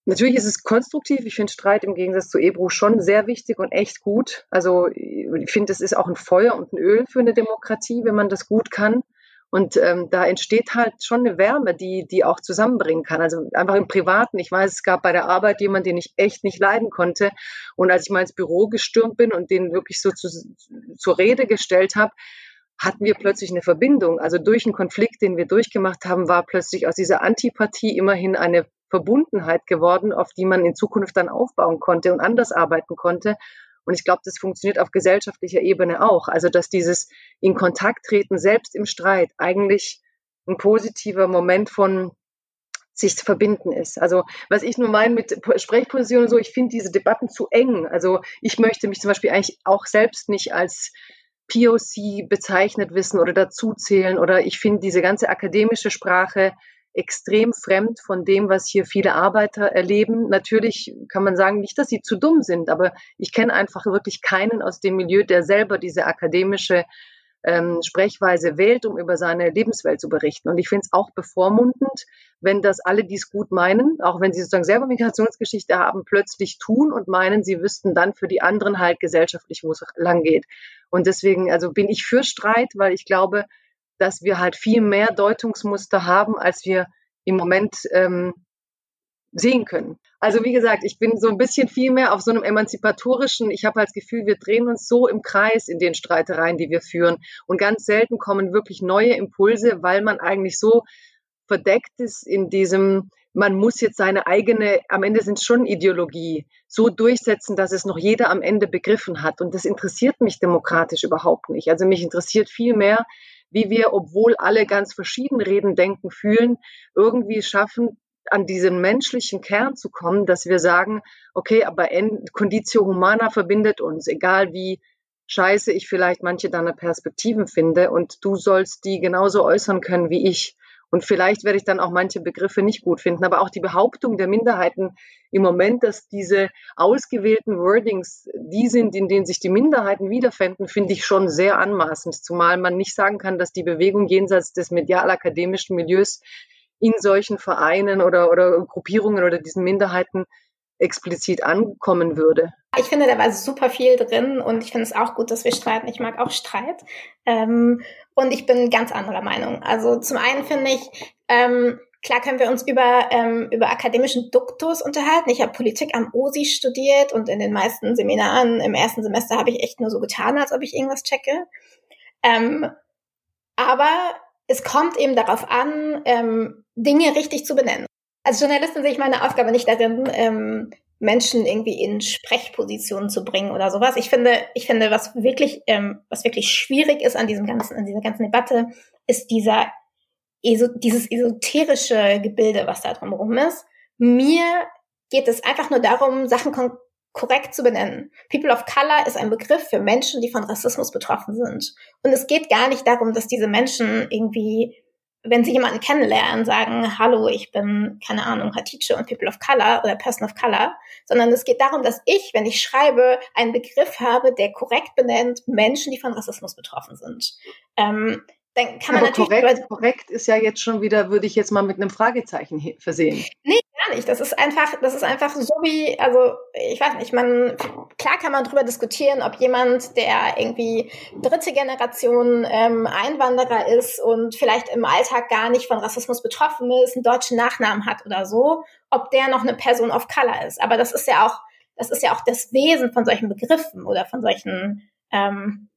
Natürlich ist es konstruktiv. Ich finde Streit im Gegensatz zu Ebro schon sehr wichtig und echt gut. Also ich finde, es ist auch ein Feuer und ein Öl für eine Demokratie, wenn man das gut kann. Und ähm, da entsteht halt schon eine Wärme, die, die auch zusammenbringen kann. Also einfach im Privaten. Ich weiß, es gab bei der Arbeit jemanden, den ich echt nicht leiden konnte. Und als ich mal ins Büro gestürmt bin und den wirklich so zu, zur Rede gestellt habe, hatten wir plötzlich eine Verbindung. Also durch einen Konflikt, den wir durchgemacht haben, war plötzlich aus dieser Antipathie immerhin eine Verbundenheit geworden, auf die man in Zukunft dann aufbauen konnte und anders arbeiten konnte. Und ich glaube, das funktioniert auf gesellschaftlicher Ebene auch. Also, dass dieses in Kontakt treten, selbst im Streit, eigentlich ein positiver Moment von sich zu verbinden ist. Also, was ich nur meine mit Sprechpositionen so, ich finde diese Debatten zu eng. Also, ich möchte mich zum Beispiel eigentlich auch selbst nicht als POC bezeichnet wissen oder dazuzählen oder ich finde diese ganze akademische Sprache extrem fremd von dem, was hier viele Arbeiter erleben. Natürlich kann man sagen, nicht, dass sie zu dumm sind, aber ich kenne einfach wirklich keinen aus dem Milieu, der selber diese akademische ähm, Sprechweise wählt, um über seine Lebenswelt zu berichten. Und ich finde es auch bevormundend, wenn das alle, die es gut meinen, auch wenn sie sozusagen selber Migrationsgeschichte haben, plötzlich tun und meinen, sie wüssten dann für die anderen halt gesellschaftlich, wo es lang geht. Und deswegen, also bin ich für Streit, weil ich glaube, dass wir halt viel mehr Deutungsmuster haben, als wir im Moment ähm, sehen können. Also wie gesagt, ich bin so ein bisschen viel mehr auf so einem emanzipatorischen, ich habe halt das Gefühl, wir drehen uns so im Kreis in den Streitereien, die wir führen. Und ganz selten kommen wirklich neue Impulse, weil man eigentlich so verdeckt ist in diesem, man muss jetzt seine eigene, am Ende sind es schon Ideologie, so durchsetzen, dass es noch jeder am Ende begriffen hat. Und das interessiert mich demokratisch überhaupt nicht. Also mich interessiert viel mehr, wie wir, obwohl alle ganz verschieden reden, denken, fühlen, irgendwie schaffen, an diesen menschlichen Kern zu kommen, dass wir sagen, okay, aber Conditio Humana verbindet uns, egal wie scheiße ich vielleicht manche deiner Perspektiven finde und du sollst die genauso äußern können wie ich. Und vielleicht werde ich dann auch manche Begriffe nicht gut finden, aber auch die Behauptung der Minderheiten im Moment, dass diese ausgewählten Wordings die sind, in denen sich die Minderheiten wiederfinden, finde ich schon sehr anmaßend, zumal man nicht sagen kann, dass die Bewegung jenseits des medial-akademischen Milieus in solchen Vereinen oder, oder Gruppierungen oder diesen Minderheiten explizit ankommen würde. Ich finde, da war super viel drin und ich finde es auch gut, dass wir streiten. Ich mag auch Streit. Ähm, und ich bin ganz anderer Meinung. Also zum einen finde ich, ähm, klar können wir uns über, ähm, über akademischen Duktus unterhalten. Ich habe Politik am OSI studiert und in den meisten Seminaren im ersten Semester habe ich echt nur so getan, als ob ich irgendwas checke. Ähm, aber es kommt eben darauf an, ähm, Dinge richtig zu benennen. Als Journalistin sehe ich meine Aufgabe nicht darin, ähm, Menschen irgendwie in Sprechpositionen zu bringen oder sowas. Ich finde, ich finde, was wirklich, ähm, was wirklich schwierig ist an diesem ganzen, an dieser ganzen Debatte, ist dieser, eso, dieses esoterische Gebilde, was da drumherum ist. Mir geht es einfach nur darum, Sachen korrekt zu benennen. People of Color ist ein Begriff für Menschen, die von Rassismus betroffen sind. Und es geht gar nicht darum, dass diese Menschen irgendwie, wenn sie jemanden kennenlernen, sagen, hallo, ich bin, keine Ahnung, Hatice und People of Color oder Person of Color, sondern es geht darum, dass ich, wenn ich schreibe, einen Begriff habe, der korrekt benennt Menschen, die von Rassismus betroffen sind. Ähm, dann kann man Aber natürlich. Korrekt, korrekt ist ja jetzt schon wieder, würde ich jetzt mal mit einem Fragezeichen versehen. Nee, gar nicht. Das ist einfach, das ist einfach so wie, also ich weiß nicht, man, klar kann man drüber diskutieren, ob jemand, der irgendwie dritte Generation ähm, Einwanderer ist und vielleicht im Alltag gar nicht von Rassismus betroffen ist, einen deutschen Nachnamen hat oder so, ob der noch eine Person of Color ist. Aber das ist ja auch, das ist ja auch das Wesen von solchen Begriffen oder von solchen ähm,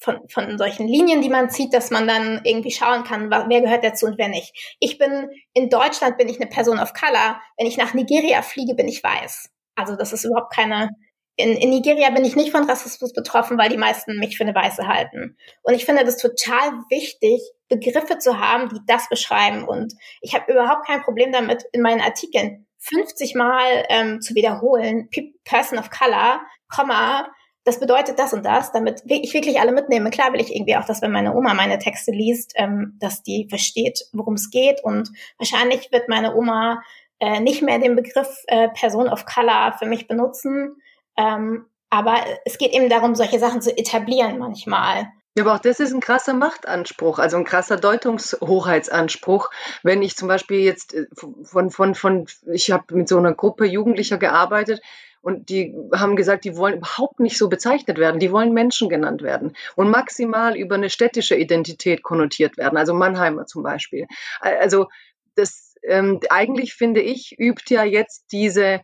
von, von solchen Linien, die man zieht, dass man dann irgendwie schauen kann, wer gehört dazu und wer nicht. Ich bin, in Deutschland bin ich eine Person of Color. Wenn ich nach Nigeria fliege, bin ich weiß. Also das ist überhaupt keine, in, in Nigeria bin ich nicht von Rassismus betroffen, weil die meisten mich für eine Weiße halten. Und ich finde das total wichtig, Begriffe zu haben, die das beschreiben. Und ich habe überhaupt kein Problem damit, in meinen Artikeln 50 Mal ähm, zu wiederholen, Person of Color, Komma, das bedeutet das und das, damit ich wirklich alle mitnehme. Klar will ich irgendwie auch, dass wenn meine Oma meine Texte liest, ähm, dass die versteht, worum es geht. Und wahrscheinlich wird meine Oma äh, nicht mehr den Begriff äh, Person of Color für mich benutzen. Ähm, aber es geht eben darum, solche Sachen zu etablieren manchmal. Ja, aber auch das ist ein krasser Machtanspruch, also ein krasser Deutungshoheitsanspruch. Wenn ich zum Beispiel jetzt äh, von, von, von, ich habe mit so einer Gruppe Jugendlicher gearbeitet, und die haben gesagt, die wollen überhaupt nicht so bezeichnet werden. Die wollen Menschen genannt werden und maximal über eine städtische Identität konnotiert werden. Also Mannheimer zum Beispiel. Also das ähm, eigentlich finde ich übt ja jetzt diese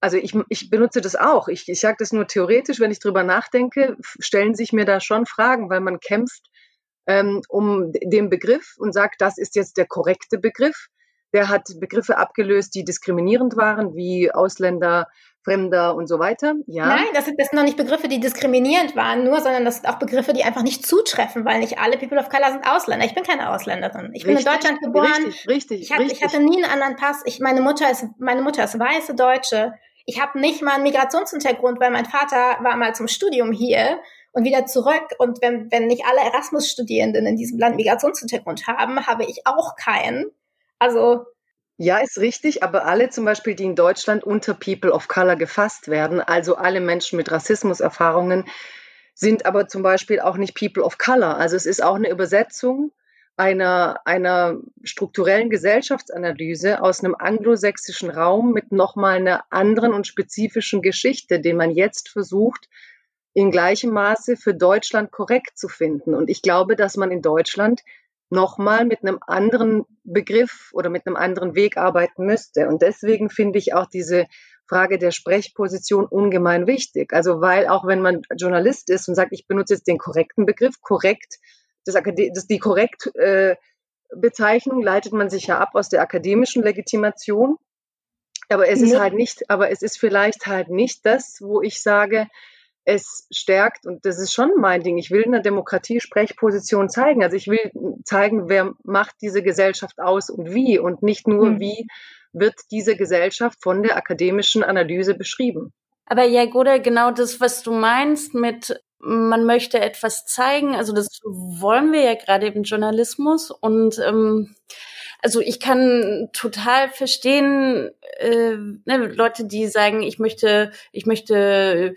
also ich, ich benutze das auch. Ich, ich sage das nur theoretisch, wenn ich drüber nachdenke, stellen sich mir da schon Fragen, weil man kämpft ähm, um den Begriff und sagt, das ist jetzt der korrekte Begriff. Der hat Begriffe abgelöst, die diskriminierend waren, wie Ausländer, Fremder und so weiter. Ja. Nein, das sind, das sind noch nicht Begriffe, die diskriminierend waren, nur, sondern das sind auch Begriffe, die einfach nicht zutreffen, weil nicht alle People of Color sind Ausländer. Ich bin keine Ausländerin. Ich richtig, bin in Deutschland geboren. Richtig, richtig, ich, hab, richtig. ich hatte nie einen anderen Pass. Ich, meine Mutter ist, meine Mutter ist weiße Deutsche. Ich habe nicht mal einen Migrationshintergrund, weil mein Vater war mal zum Studium hier und wieder zurück. Und wenn, wenn nicht alle Erasmus-Studierenden in diesem Land Migrationshintergrund haben, habe ich auch keinen. Also Ja, ist richtig, aber alle zum Beispiel, die in Deutschland unter People of Color gefasst werden, also alle Menschen mit Rassismuserfahrungen, sind aber zum Beispiel auch nicht People of Color. Also es ist auch eine Übersetzung einer, einer strukturellen Gesellschaftsanalyse aus einem anglosächsischen Raum mit nochmal einer anderen und spezifischen Geschichte, den man jetzt versucht, in gleichem Maße für Deutschland korrekt zu finden. Und ich glaube, dass man in Deutschland nochmal mit einem anderen Begriff oder mit einem anderen Weg arbeiten müsste. Und deswegen finde ich auch diese Frage der Sprechposition ungemein wichtig. Also weil auch wenn man Journalist ist und sagt, ich benutze jetzt den korrekten Begriff, korrekt, das, das die korrekt äh, Bezeichnung leitet man sich ja ab aus der akademischen Legitimation. Aber es ist halt nicht, aber es ist vielleicht halt nicht das, wo ich sage, es stärkt, und das ist schon mein Ding, ich will in der Demokratie Sprechposition zeigen. Also ich will zeigen, wer macht diese Gesellschaft aus und wie und nicht nur, mhm. wie wird diese Gesellschaft von der akademischen Analyse beschrieben. Aber ja, Goda, genau das, was du meinst mit man möchte etwas zeigen, also das wollen wir ja gerade im Journalismus und ähm, also ich kann total verstehen, äh, ne, Leute, die sagen, ich möchte, ich möchte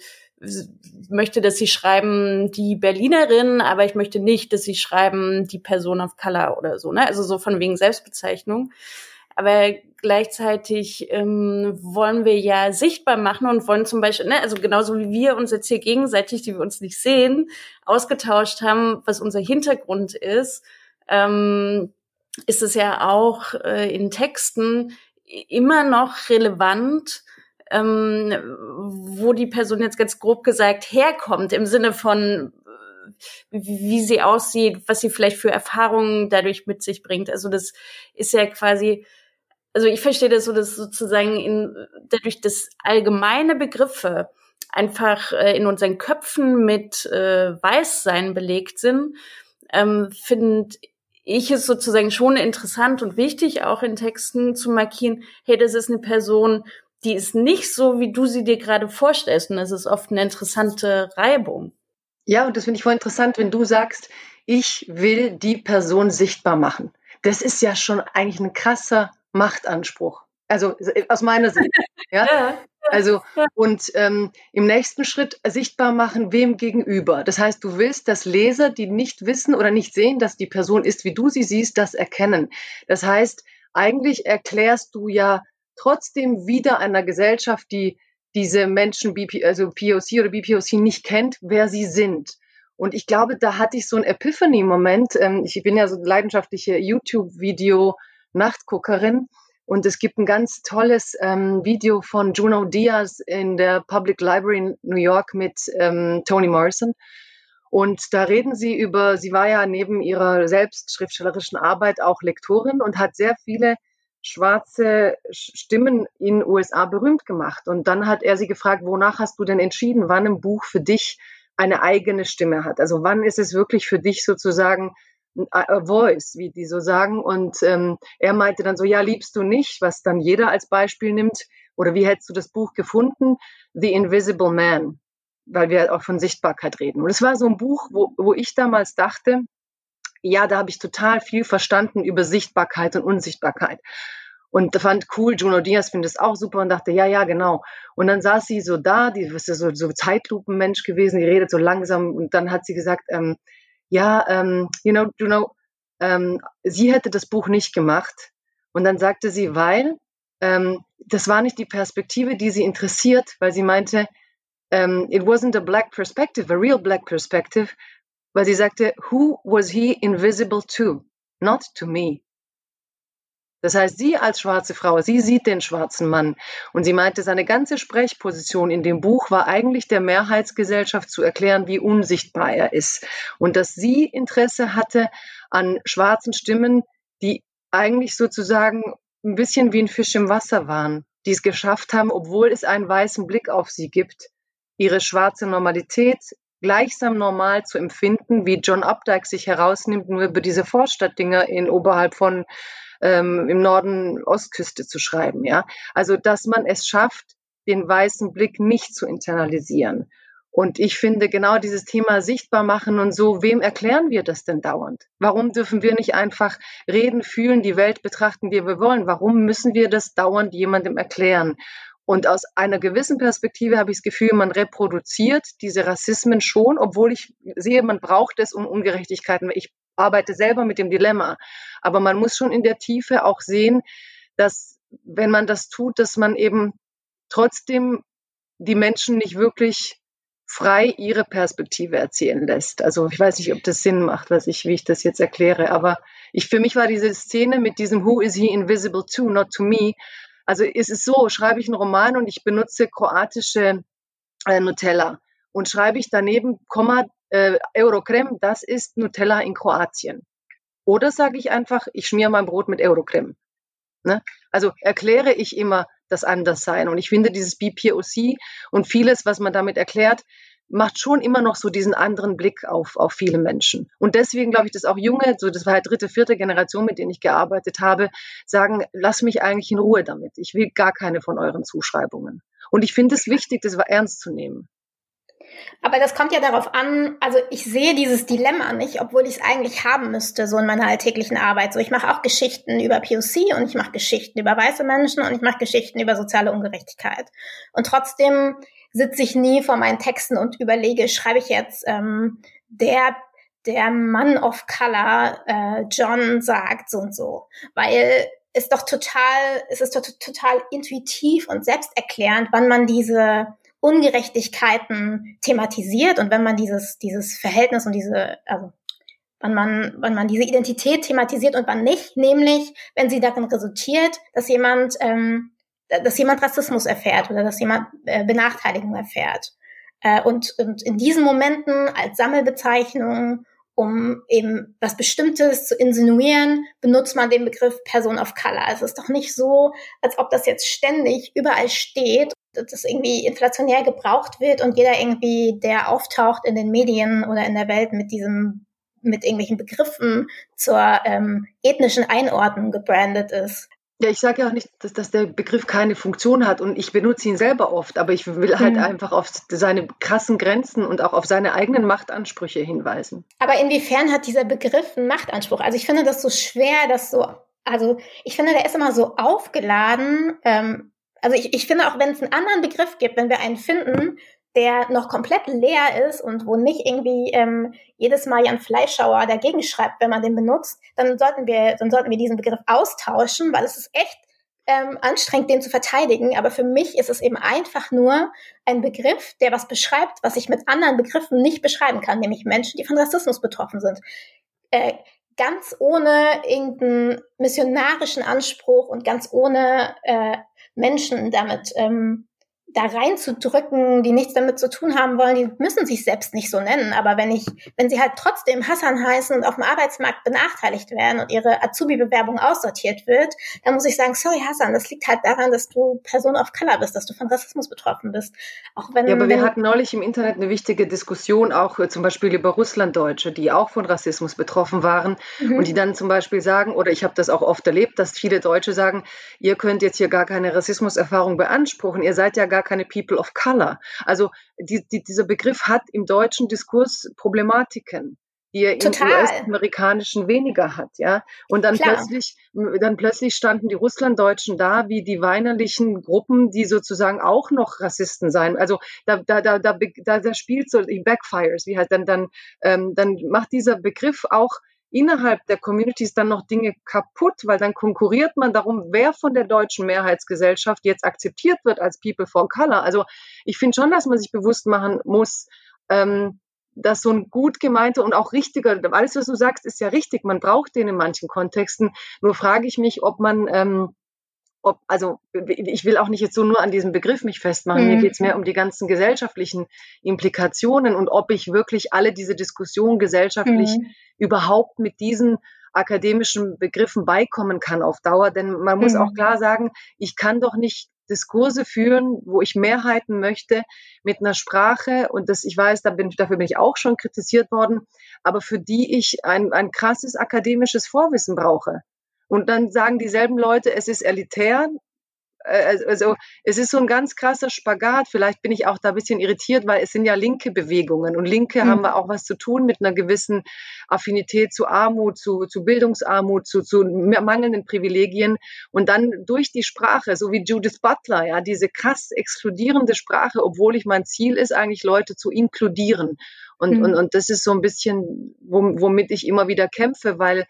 möchte, dass sie schreiben die Berlinerin, aber ich möchte nicht, dass sie schreiben die Person of Color oder so, ne? Also so von wegen Selbstbezeichnung. Aber gleichzeitig ähm, wollen wir ja sichtbar machen und wollen zum Beispiel, ne, also genauso wie wir uns jetzt hier gegenseitig, die wir uns nicht sehen, ausgetauscht haben, was unser Hintergrund ist, ähm, ist es ja auch äh, in Texten immer noch relevant, ähm, wo die Person jetzt ganz grob gesagt herkommt, im Sinne von äh, wie sie aussieht, was sie vielleicht für Erfahrungen dadurch mit sich bringt. Also das ist ja quasi, also ich verstehe das so, dass sozusagen in, dadurch, dass allgemeine Begriffe einfach äh, in unseren Köpfen mit äh, Weißsein belegt sind, ähm, finde ich es sozusagen schon interessant und wichtig, auch in Texten zu markieren, hey, das ist eine Person, die ist nicht so, wie du sie dir gerade vorstellst. Und das ist oft eine interessante Reibung. Ja, und das finde ich voll interessant, wenn du sagst, ich will die Person sichtbar machen. Das ist ja schon eigentlich ein krasser Machtanspruch. Also aus meiner Sicht. [LAUGHS] Ja. ja also und ähm, im nächsten Schritt sichtbar machen, wem gegenüber. Das heißt, du willst, dass Leser, die nicht wissen oder nicht sehen, dass die Person ist, wie du sie siehst, das erkennen. Das heißt, eigentlich erklärst du ja trotzdem wieder einer Gesellschaft, die diese Menschen, also POC oder BPOC nicht kennt, wer sie sind. Und ich glaube, da hatte ich so einen Epiphany-Moment. Ähm, ich bin ja so leidenschaftliche YouTube-Video-Nachtguckerin. Und es gibt ein ganz tolles ähm, Video von Juno Diaz in der Public Library in New York mit ähm, Toni Morrison. Und da reden sie über, sie war ja neben ihrer selbst schriftstellerischen Arbeit auch Lektorin und hat sehr viele schwarze Stimmen in USA berühmt gemacht. Und dann hat er sie gefragt, wonach hast du denn entschieden, wann ein Buch für dich eine eigene Stimme hat? Also wann ist es wirklich für dich sozusagen a voice, wie die so sagen? Und ähm, er meinte dann so, ja, liebst du nicht, was dann jeder als Beispiel nimmt? Oder wie hättest du das Buch gefunden? The Invisible Man, weil wir halt auch von Sichtbarkeit reden. Und es war so ein Buch, wo, wo ich damals dachte, ja, da habe ich total viel verstanden über Sichtbarkeit und Unsichtbarkeit. Und fand cool, Juno Diaz findet es auch super und dachte, ja, ja, genau. Und dann saß sie so da, die ist ja so, so Zeitlupenmensch gewesen, die redet so langsam und dann hat sie gesagt, ähm, ja, ähm, you know, Juno, ähm, sie hätte das Buch nicht gemacht. Und dann sagte sie, weil ähm, das war nicht die Perspektive, die sie interessiert, weil sie meinte, um, ähm, it wasn't a black perspective, a real black perspective, weil sie sagte, who was he invisible to? Not to me. Das heißt, sie als schwarze Frau, sie sieht den schwarzen Mann. Und sie meinte, seine ganze Sprechposition in dem Buch war eigentlich der Mehrheitsgesellschaft zu erklären, wie unsichtbar er ist. Und dass sie Interesse hatte an schwarzen Stimmen, die eigentlich sozusagen ein bisschen wie ein Fisch im Wasser waren, die es geschafft haben, obwohl es einen weißen Blick auf sie gibt, ihre schwarze Normalität gleichsam normal zu empfinden, wie John Updike sich herausnimmt, nur über diese Vorstadtdinger in oberhalb von ähm, im Norden Ostküste zu schreiben. Ja, also dass man es schafft, den weißen Blick nicht zu internalisieren. Und ich finde genau dieses Thema sichtbar machen und so, wem erklären wir das denn dauernd? Warum dürfen wir nicht einfach reden, fühlen, die Welt betrachten, wie wir wollen? Warum müssen wir das dauernd jemandem erklären? Und aus einer gewissen Perspektive habe ich das Gefühl, man reproduziert diese Rassismen schon, obwohl ich sehe, man braucht es um Ungerechtigkeiten. Ich arbeite selber mit dem Dilemma. Aber man muss schon in der Tiefe auch sehen, dass wenn man das tut, dass man eben trotzdem die Menschen nicht wirklich frei ihre Perspektive erzählen lässt. Also ich weiß nicht, ob das Sinn macht, was ich, wie ich das jetzt erkläre, aber ich, für mich war diese Szene mit diesem Who is he invisible to, not to me. Also es ist so, schreibe ich einen Roman und ich benutze kroatische äh, Nutella und schreibe ich daneben, Komma, äh, Eurocreme, das ist Nutella in Kroatien. Oder sage ich einfach, ich schmiere mein Brot mit Eurocreme. Ne? Also erkläre ich immer das Anderssein. Und ich finde dieses BPOC und vieles, was man damit erklärt, macht schon immer noch so diesen anderen Blick auf, auf viele Menschen. Und deswegen glaube ich, dass auch junge, so das war halt dritte, vierte Generation, mit denen ich gearbeitet habe, sagen, lass mich eigentlich in Ruhe damit. Ich will gar keine von euren Zuschreibungen. Und ich finde es wichtig, das ernst zu nehmen. Aber das kommt ja darauf an, also ich sehe dieses Dilemma nicht, obwohl ich es eigentlich haben müsste, so in meiner alltäglichen Arbeit. So, ich mache auch Geschichten über POC und ich mache Geschichten über weiße Menschen und ich mache Geschichten über soziale Ungerechtigkeit. Und trotzdem sitze ich nie vor meinen Texten und überlege, schreibe ich jetzt ähm, der der Mann of Color äh, John sagt so und so, weil es doch total, es ist doch total intuitiv und selbsterklärend, wann man diese Ungerechtigkeiten thematisiert und wenn man dieses, dieses Verhältnis und diese, also wann man, wann man diese Identität thematisiert und wann nicht, nämlich wenn sie darin resultiert, dass jemand, ähm, dass jemand Rassismus erfährt oder dass jemand äh, Benachteiligung erfährt. Äh, und, und in diesen Momenten als Sammelbezeichnung, um eben was Bestimmtes zu insinuieren, benutzt man den Begriff Person of Color. Es ist doch nicht so, als ob das jetzt ständig überall steht dass das irgendwie inflationär gebraucht wird und jeder irgendwie, der auftaucht in den Medien oder in der Welt mit diesem, mit irgendwelchen Begriffen zur ähm, ethnischen Einordnung gebrandet ist. Ja, ich sage ja auch nicht, dass, dass der Begriff keine Funktion hat und ich benutze ihn selber oft, aber ich will halt mhm. einfach auf seine krassen Grenzen und auch auf seine eigenen Machtansprüche hinweisen. Aber inwiefern hat dieser Begriff einen Machtanspruch? Also ich finde das so schwer, das so, also ich finde, der ist immer so aufgeladen ähm, also ich, ich finde auch, wenn es einen anderen Begriff gibt, wenn wir einen finden, der noch komplett leer ist und wo nicht irgendwie ähm, jedes Mal Jan Fleischhauer dagegen schreibt, wenn man den benutzt, dann sollten wir, dann sollten wir diesen Begriff austauschen, weil es ist echt ähm, anstrengend, den zu verteidigen. Aber für mich ist es eben einfach nur ein Begriff, der was beschreibt, was ich mit anderen Begriffen nicht beschreiben kann, nämlich Menschen, die von Rassismus betroffen sind. Äh, ganz ohne irgendeinen missionarischen Anspruch und ganz ohne äh, Menschen damit ähm, da reinzudrücken, die nichts damit zu tun haben wollen, die müssen sich selbst nicht so nennen. Aber wenn ich, wenn sie halt trotzdem Hassan heißen und auf dem Arbeitsmarkt benachteiligt werden und ihre Azubi-Bewerbung aussortiert wird, dann muss ich sagen, sorry Hassan, das liegt halt daran, dass du Person of Color bist, dass du von Rassismus betroffen bist. Auch wenn, ja, aber wir hatten neulich im Internet eine wichtige Diskussion auch äh, zum Beispiel über Russlanddeutsche, die auch von Rassismus betroffen waren mhm. und die dann zum Beispiel sagen, oder ich habe das auch oft erlebt, dass viele Deutsche sagen, ihr könnt jetzt hier gar keine Rassismuserfahrung beanspruchen, ihr seid ja gar gar keine People of Color. Also die, die, dieser Begriff hat im deutschen Diskurs Problematiken die er im US-amerikanischen weniger hat, ja. Und dann Klar. plötzlich, dann plötzlich standen die Russlanddeutschen da wie die weinerlichen Gruppen, die sozusagen auch noch Rassisten seien. Also da, da, da, da, da, da spielt so die Backfires, wie halt dann, dann, ähm, dann macht dieser Begriff auch innerhalb der Communities dann noch Dinge kaputt, weil dann konkurriert man darum, wer von der deutschen Mehrheitsgesellschaft jetzt akzeptiert wird als People for Color. Also ich finde schon, dass man sich bewusst machen muss, ähm, dass so ein gut gemeinter und auch richtiger, alles, was du sagst, ist ja richtig. Man braucht den in manchen Kontexten. Nur frage ich mich, ob man ähm, ob, also ich will auch nicht jetzt so nur an diesem Begriff mich festmachen, mhm. mir geht es mehr um die ganzen gesellschaftlichen Implikationen und ob ich wirklich alle diese Diskussionen gesellschaftlich mhm. überhaupt mit diesen akademischen Begriffen beikommen kann auf Dauer. Denn man muss mhm. auch klar sagen, ich kann doch nicht Diskurse führen, wo ich Mehrheiten möchte mit einer Sprache und das, ich weiß, da bin, dafür bin ich auch schon kritisiert worden, aber für die ich ein, ein krasses akademisches Vorwissen brauche. Und dann sagen dieselben Leute, es ist elitär, Äh, also es ist so ein ganz krasser Spagat. Vielleicht bin ich auch da ein bisschen irritiert, weil es sind ja linke Bewegungen und Linke mhm. haben wir auch was zu tun mit einer gewissen Affinität zu Armut, zu, zu Bildungsarmut, zu, zu mangelnden Privilegien und dann durch die Sprache, so wie Judith Butler, ja, diese krass exkludierende Sprache, obwohl ich mein Ziel ist, eigentlich Leute zu inkludieren. Und, mhm. und, und das ist so ein bisschen, womit ich immer wieder kämpfe, weil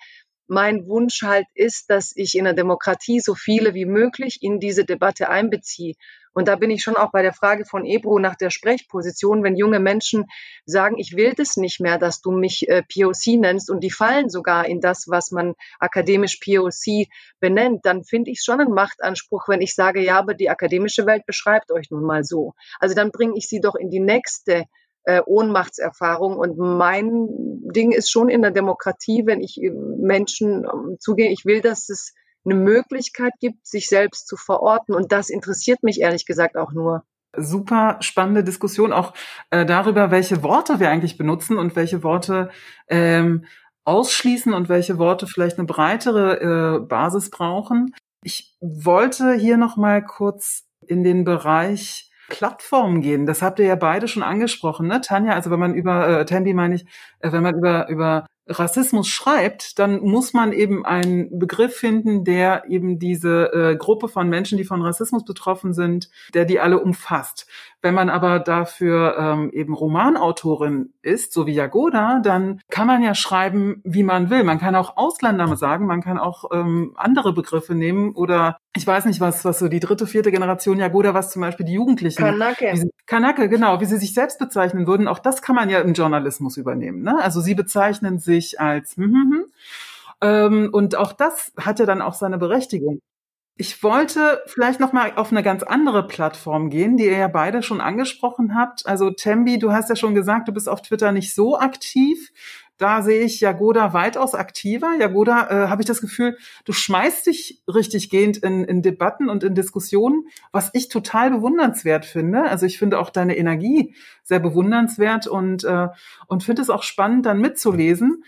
mein Wunsch halt ist, dass ich in der Demokratie so viele wie möglich in diese Debatte einbeziehe. Und da bin ich schon auch bei der Frage von Ebro nach der Sprechposition, wenn junge Menschen sagen, ich will das nicht mehr, dass du mich äh, POC nennst und die fallen sogar in das, was man akademisch POC benennt, dann finde ich schon einen Machtanspruch, wenn ich sage, ja, aber die akademische Welt beschreibt euch nun mal so. Also dann bringe ich sie doch in die nächste äh, Ohnmachtserfahrung. Und mein Ding ist schon in der Demokratie, wenn ich äh, Menschen ähm, zugehe, ich will, dass es eine Möglichkeit gibt, sich selbst zu verorten. Und das interessiert mich ehrlich gesagt auch nur. Super spannende Diskussion auch äh, darüber, welche Worte wir eigentlich benutzen und welche Worte ähm, ausschließen und welche Worte vielleicht eine breitere äh, Basis brauchen. Ich wollte hier noch mal kurz in den Bereich Plattformen gehen. Das habt ihr ja beide schon angesprochen, ne, Tanja? Also wenn man über, äh, Tandy meine ich, äh, wenn man über, über Rassismus schreibt, dann muss man eben einen Begriff finden, der eben diese äh, Gruppe von Menschen, die von Rassismus betroffen sind, der die alle umfasst. Wenn man aber dafür ähm, eben Romanautorin ist, so wie Jagoda, dann kann man ja schreiben, wie man will. Man kann auch Ausländer sagen, man kann auch ähm, andere Begriffe nehmen oder ich weiß nicht, was, was so die dritte, vierte Generation Jagoda, was zum Beispiel die Jugendlichen. Kanake. Sie, Kanake, genau, wie sie sich selbst bezeichnen würden. Auch das kann man ja im Journalismus übernehmen. Ne? Also sie bezeichnen sich als hm, hm, hm. Ähm, und auch das hat ja dann auch seine Berechtigung. Ich wollte vielleicht noch mal auf eine ganz andere Plattform gehen, die ihr ja beide schon angesprochen habt. Also Tembi, du hast ja schon gesagt, du bist auf Twitter nicht so aktiv. Da sehe ich Jagoda weitaus aktiver. Jagoda, äh, habe ich das Gefühl, du schmeißt dich richtig gehend in, in Debatten und in Diskussionen, was ich total bewundernswert finde. Also ich finde auch deine Energie sehr bewundernswert und, äh, und finde es auch spannend, dann mitzulesen.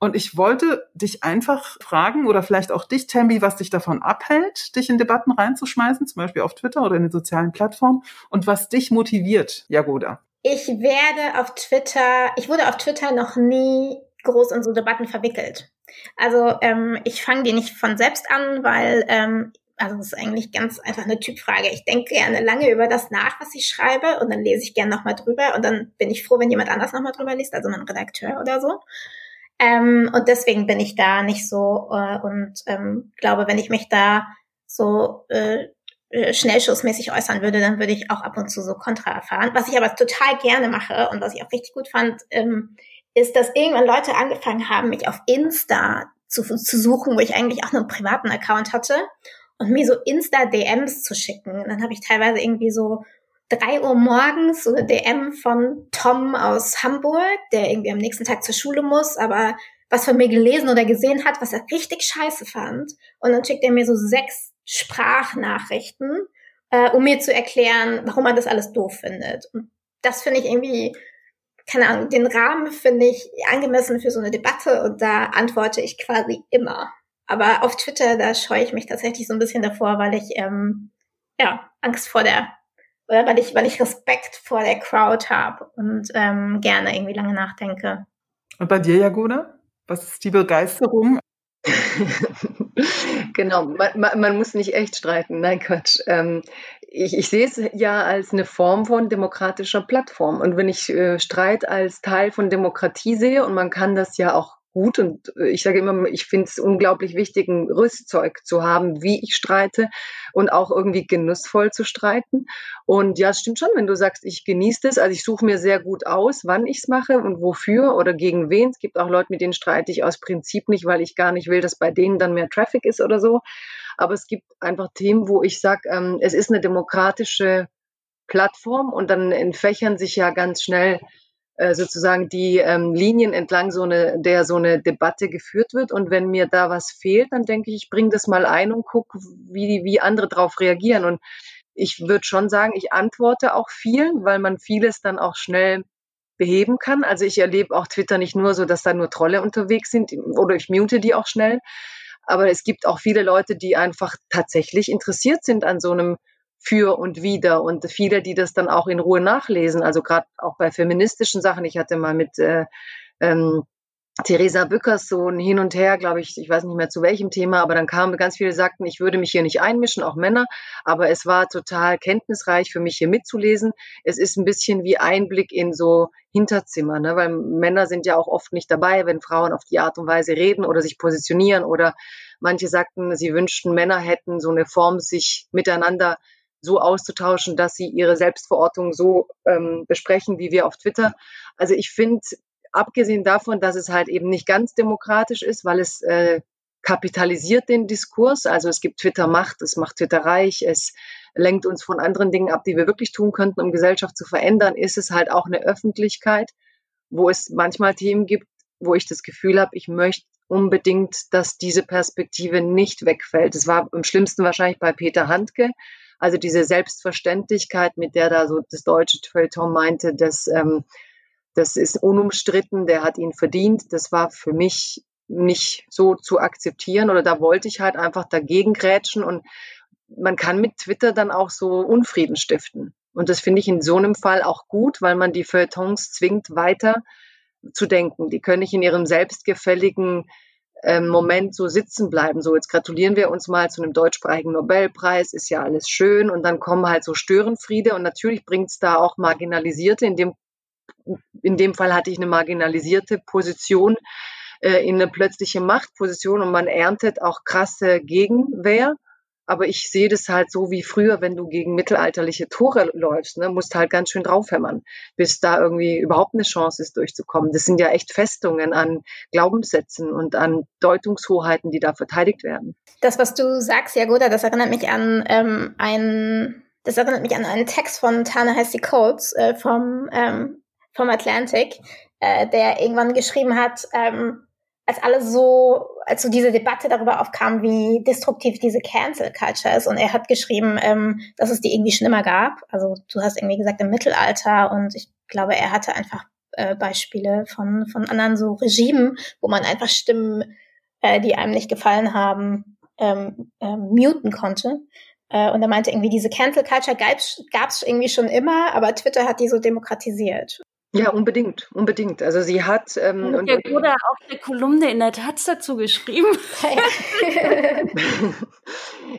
Und ich wollte dich einfach fragen oder vielleicht auch dich, Tammy, was dich davon abhält, dich in Debatten reinzuschmeißen, zum Beispiel auf Twitter oder in den sozialen Plattformen und was dich motiviert, Jagoda. Ich werde auf Twitter, ich wurde auf Twitter noch nie groß in so Debatten verwickelt. Also ähm, ich fange die nicht von selbst an, weil ähm, also das ist eigentlich ganz einfach eine Typfrage. Ich denke gerne lange über das nach, was ich schreibe und dann lese ich gerne nochmal drüber und dann bin ich froh, wenn jemand anders nochmal drüber liest, also mein Redakteur oder so. Ähm, und deswegen bin ich da nicht so äh, und ähm, glaube, wenn ich mich da so äh, äh, schnellschussmäßig äußern würde, dann würde ich auch ab und zu so Kontra erfahren. Was ich aber total gerne mache und was ich auch richtig gut fand, ähm, ist, dass irgendwann Leute angefangen haben, mich auf Insta zu, zu suchen, wo ich eigentlich auch nur einen privaten Account hatte und mir so Insta-DMs zu schicken. Und dann habe ich teilweise irgendwie so drei Uhr morgens so eine DM von Tom aus Hamburg, der irgendwie am nächsten Tag zur Schule muss, aber was von mir gelesen oder gesehen hat, was er richtig scheiße fand. Und dann schickt er mir so sechs Sprachnachrichten, äh, um mir zu erklären, warum er das alles doof findet. Und das finde ich irgendwie, keine Ahnung, den Rahmen finde ich angemessen für so eine Debatte und da antworte ich quasi immer. Aber auf Twitter, da scheue ich mich tatsächlich so ein bisschen davor, weil ich ähm, ja Angst vor der weil ich, weil ich Respekt vor der Crowd habe und ähm, gerne irgendwie lange nachdenke. Und bei dir, Jagoda? Was ist die Begeisterung? [LAUGHS] genau, man, man, man, muss nicht echt streiten. Nein, Quatsch. Ähm, ich, ich, sehe es ja als eine Form von demokratischer Plattform. Und wenn ich äh, Streit als Teil von Demokratie sehe, und man kann das ja auch gut und äh, ich sage immer, ich finde es unglaublich wichtig, ein Rüstzeug zu haben, wie ich streite und auch irgendwie genussvoll zu streiten. Und ja, es stimmt schon, wenn du sagst, ich genieße es. Also ich suche mir sehr gut aus, wann ich es mache und wofür oder gegen wen. Es gibt auch Leute, mit denen streite ich aus Prinzip nicht, weil ich gar nicht will, dass bei denen dann mehr Traffic ist oder so. Aber es gibt einfach Themen, wo ich sage, ähm, es ist eine demokratische Plattform und dann entfächern sich ja ganz schnell äh, sozusagen die ähm, Linien entlang so eine, der so eine Debatte geführt wird. Und wenn mir da was fehlt, dann denke ich, ich bringe das mal ein und gucke, wie, wie andere darauf reagieren. Und ich würde schon sagen, ich antworte auch viel, weil man vieles dann auch schnell beheben kann. Also ich erlebe auch Twitter nicht nur so, dass da nur Trolle unterwegs sind oder ich mute die auch schnell. Aber es gibt auch viele Leute, die einfach tatsächlich interessiert sind an so einem für und wider und viele, die das dann auch in Ruhe nachlesen. Also gerade auch bei feministischen Sachen. Ich hatte mal mit äh, ähm, Theresa Bückers so ein Hin und Her, glaube ich, ich weiß nicht mehr zu welchem Thema, aber dann kamen ganz viele, sagten, ich würde mich hier nicht einmischen, auch Männer, aber es war total kenntnisreich für mich hier mitzulesen. Es ist ein bisschen wie Einblick in so Hinterzimmer, ne? weil Männer sind ja auch oft nicht dabei, wenn Frauen auf die Art und Weise reden oder sich positionieren oder manche sagten, sie wünschten, Männer hätten so eine Form, sich miteinander so auszutauschen, dass sie ihre Selbstverortung so ähm, besprechen, wie wir auf Twitter. Also ich finde, abgesehen davon, dass es halt eben nicht ganz demokratisch ist, weil es äh, kapitalisiert den Diskurs. Also es gibt Twitter Macht, es macht Twitter reich, es lenkt uns von anderen Dingen ab, die wir wirklich tun könnten, um Gesellschaft zu verändern. Ist es halt auch eine Öffentlichkeit, wo es manchmal Themen gibt, wo ich das Gefühl habe, ich möchte unbedingt, dass diese Perspektive nicht wegfällt. Es war am schlimmsten wahrscheinlich bei Peter Handke. Also diese Selbstverständlichkeit, mit der da so das deutsche Feuilleton meinte, dass ähm, das ist unumstritten, der hat ihn verdient. Das war für mich nicht so zu akzeptieren oder da wollte ich halt einfach dagegen grätschen und man kann mit Twitter dann auch so Unfrieden stiften. Und das finde ich in so einem Fall auch gut, weil man die Feuilletons zwingt, weiter zu denken. Die können nicht in ihrem selbstgefälligen ähm, Moment so sitzen bleiben. So, jetzt gratulieren wir uns mal zu einem deutschsprachigen Nobelpreis, ist ja alles schön. Und dann kommen halt so Störenfriede. Und natürlich bringt es da auch Marginalisierte, in dem in dem Fall hatte ich eine marginalisierte Position äh, in eine plötzliche Machtposition und man erntet auch krasse Gegenwehr. Aber ich sehe das halt so wie früher, wenn du gegen mittelalterliche Tore läufst, ne, musst halt ganz schön draufhämmern, bis da irgendwie überhaupt eine Chance ist, durchzukommen. Das sind ja echt Festungen an Glaubenssätzen und an Deutungshoheiten, die da verteidigt werden. Das, was du sagst, Jagoda, das erinnert mich an ähm, ein, das erinnert mich an einen Text von Ta-Nehisi Coates äh, vom ähm, vom Atlantic, äh, der irgendwann geschrieben hat, ähm, als alles so, als so diese Debatte darüber aufkam, wie destruktiv diese Cancel Culture ist. Und er hat geschrieben, ähm, dass es die irgendwie schon immer gab. Also du hast irgendwie gesagt im Mittelalter und ich glaube, er hatte einfach äh, Beispiele von, von anderen so Regimen, wo man einfach Stimmen, äh, die einem nicht gefallen haben, ähm, ähm, muten konnte. Äh, und er meinte irgendwie, diese Cancel Culture gab es irgendwie schon immer, aber Twitter hat die so demokratisiert. Ja, unbedingt, unbedingt. Also sie hat ähm, und der Bruder auch eine Kolumne in der Taz dazu geschrieben. [LAUGHS]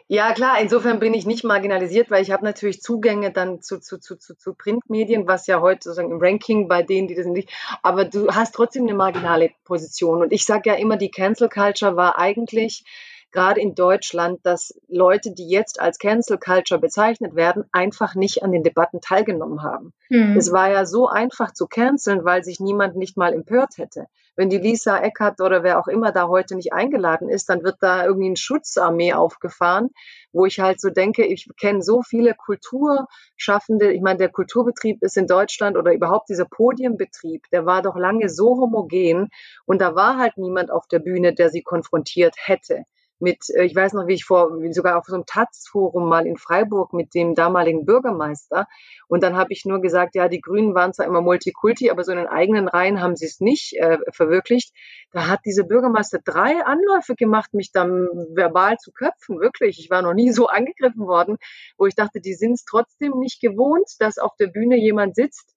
ja, klar, insofern bin ich nicht marginalisiert, weil ich habe natürlich Zugänge dann zu, zu, zu, zu, zu Printmedien, was ja heute sozusagen im Ranking bei denen, die das nicht, aber du hast trotzdem eine marginale Position. Und ich sage ja immer, die Cancel Culture war eigentlich gerade in Deutschland, dass Leute, die jetzt als Cancel Culture bezeichnet werden, einfach nicht an den Debatten teilgenommen haben. Mhm. Es war ja so einfach zu canceln, weil sich niemand nicht mal empört hätte. Wenn die Lisa Eckert oder wer auch immer da heute nicht eingeladen ist, dann wird da irgendwie eine Schutzarmee aufgefahren, wo ich halt so denke, ich kenne so viele Kulturschaffende. Ich meine, der Kulturbetrieb ist in Deutschland oder überhaupt dieser Podiumbetrieb, der war doch lange so homogen und da war halt niemand auf der Bühne, der sie konfrontiert hätte mit, äh, ich weiß noch, wie ich vor, sogar auf so einem Taz-Forum mal in Freiburg mit dem damaligen Bürgermeister. Und dann habe ich nur gesagt, ja, die Grünen waren zwar immer Multikulti, aber so in den eigenen Reihen haben sie es nicht äh, verwirklicht. Da hat diese Bürgermeister drei Anläufe gemacht, mich dann verbal zu köpfen, wirklich. Ich war noch nie so angegriffen worden, wo ich dachte, die sind es trotzdem nicht gewohnt, dass auf der Bühne jemand sitzt,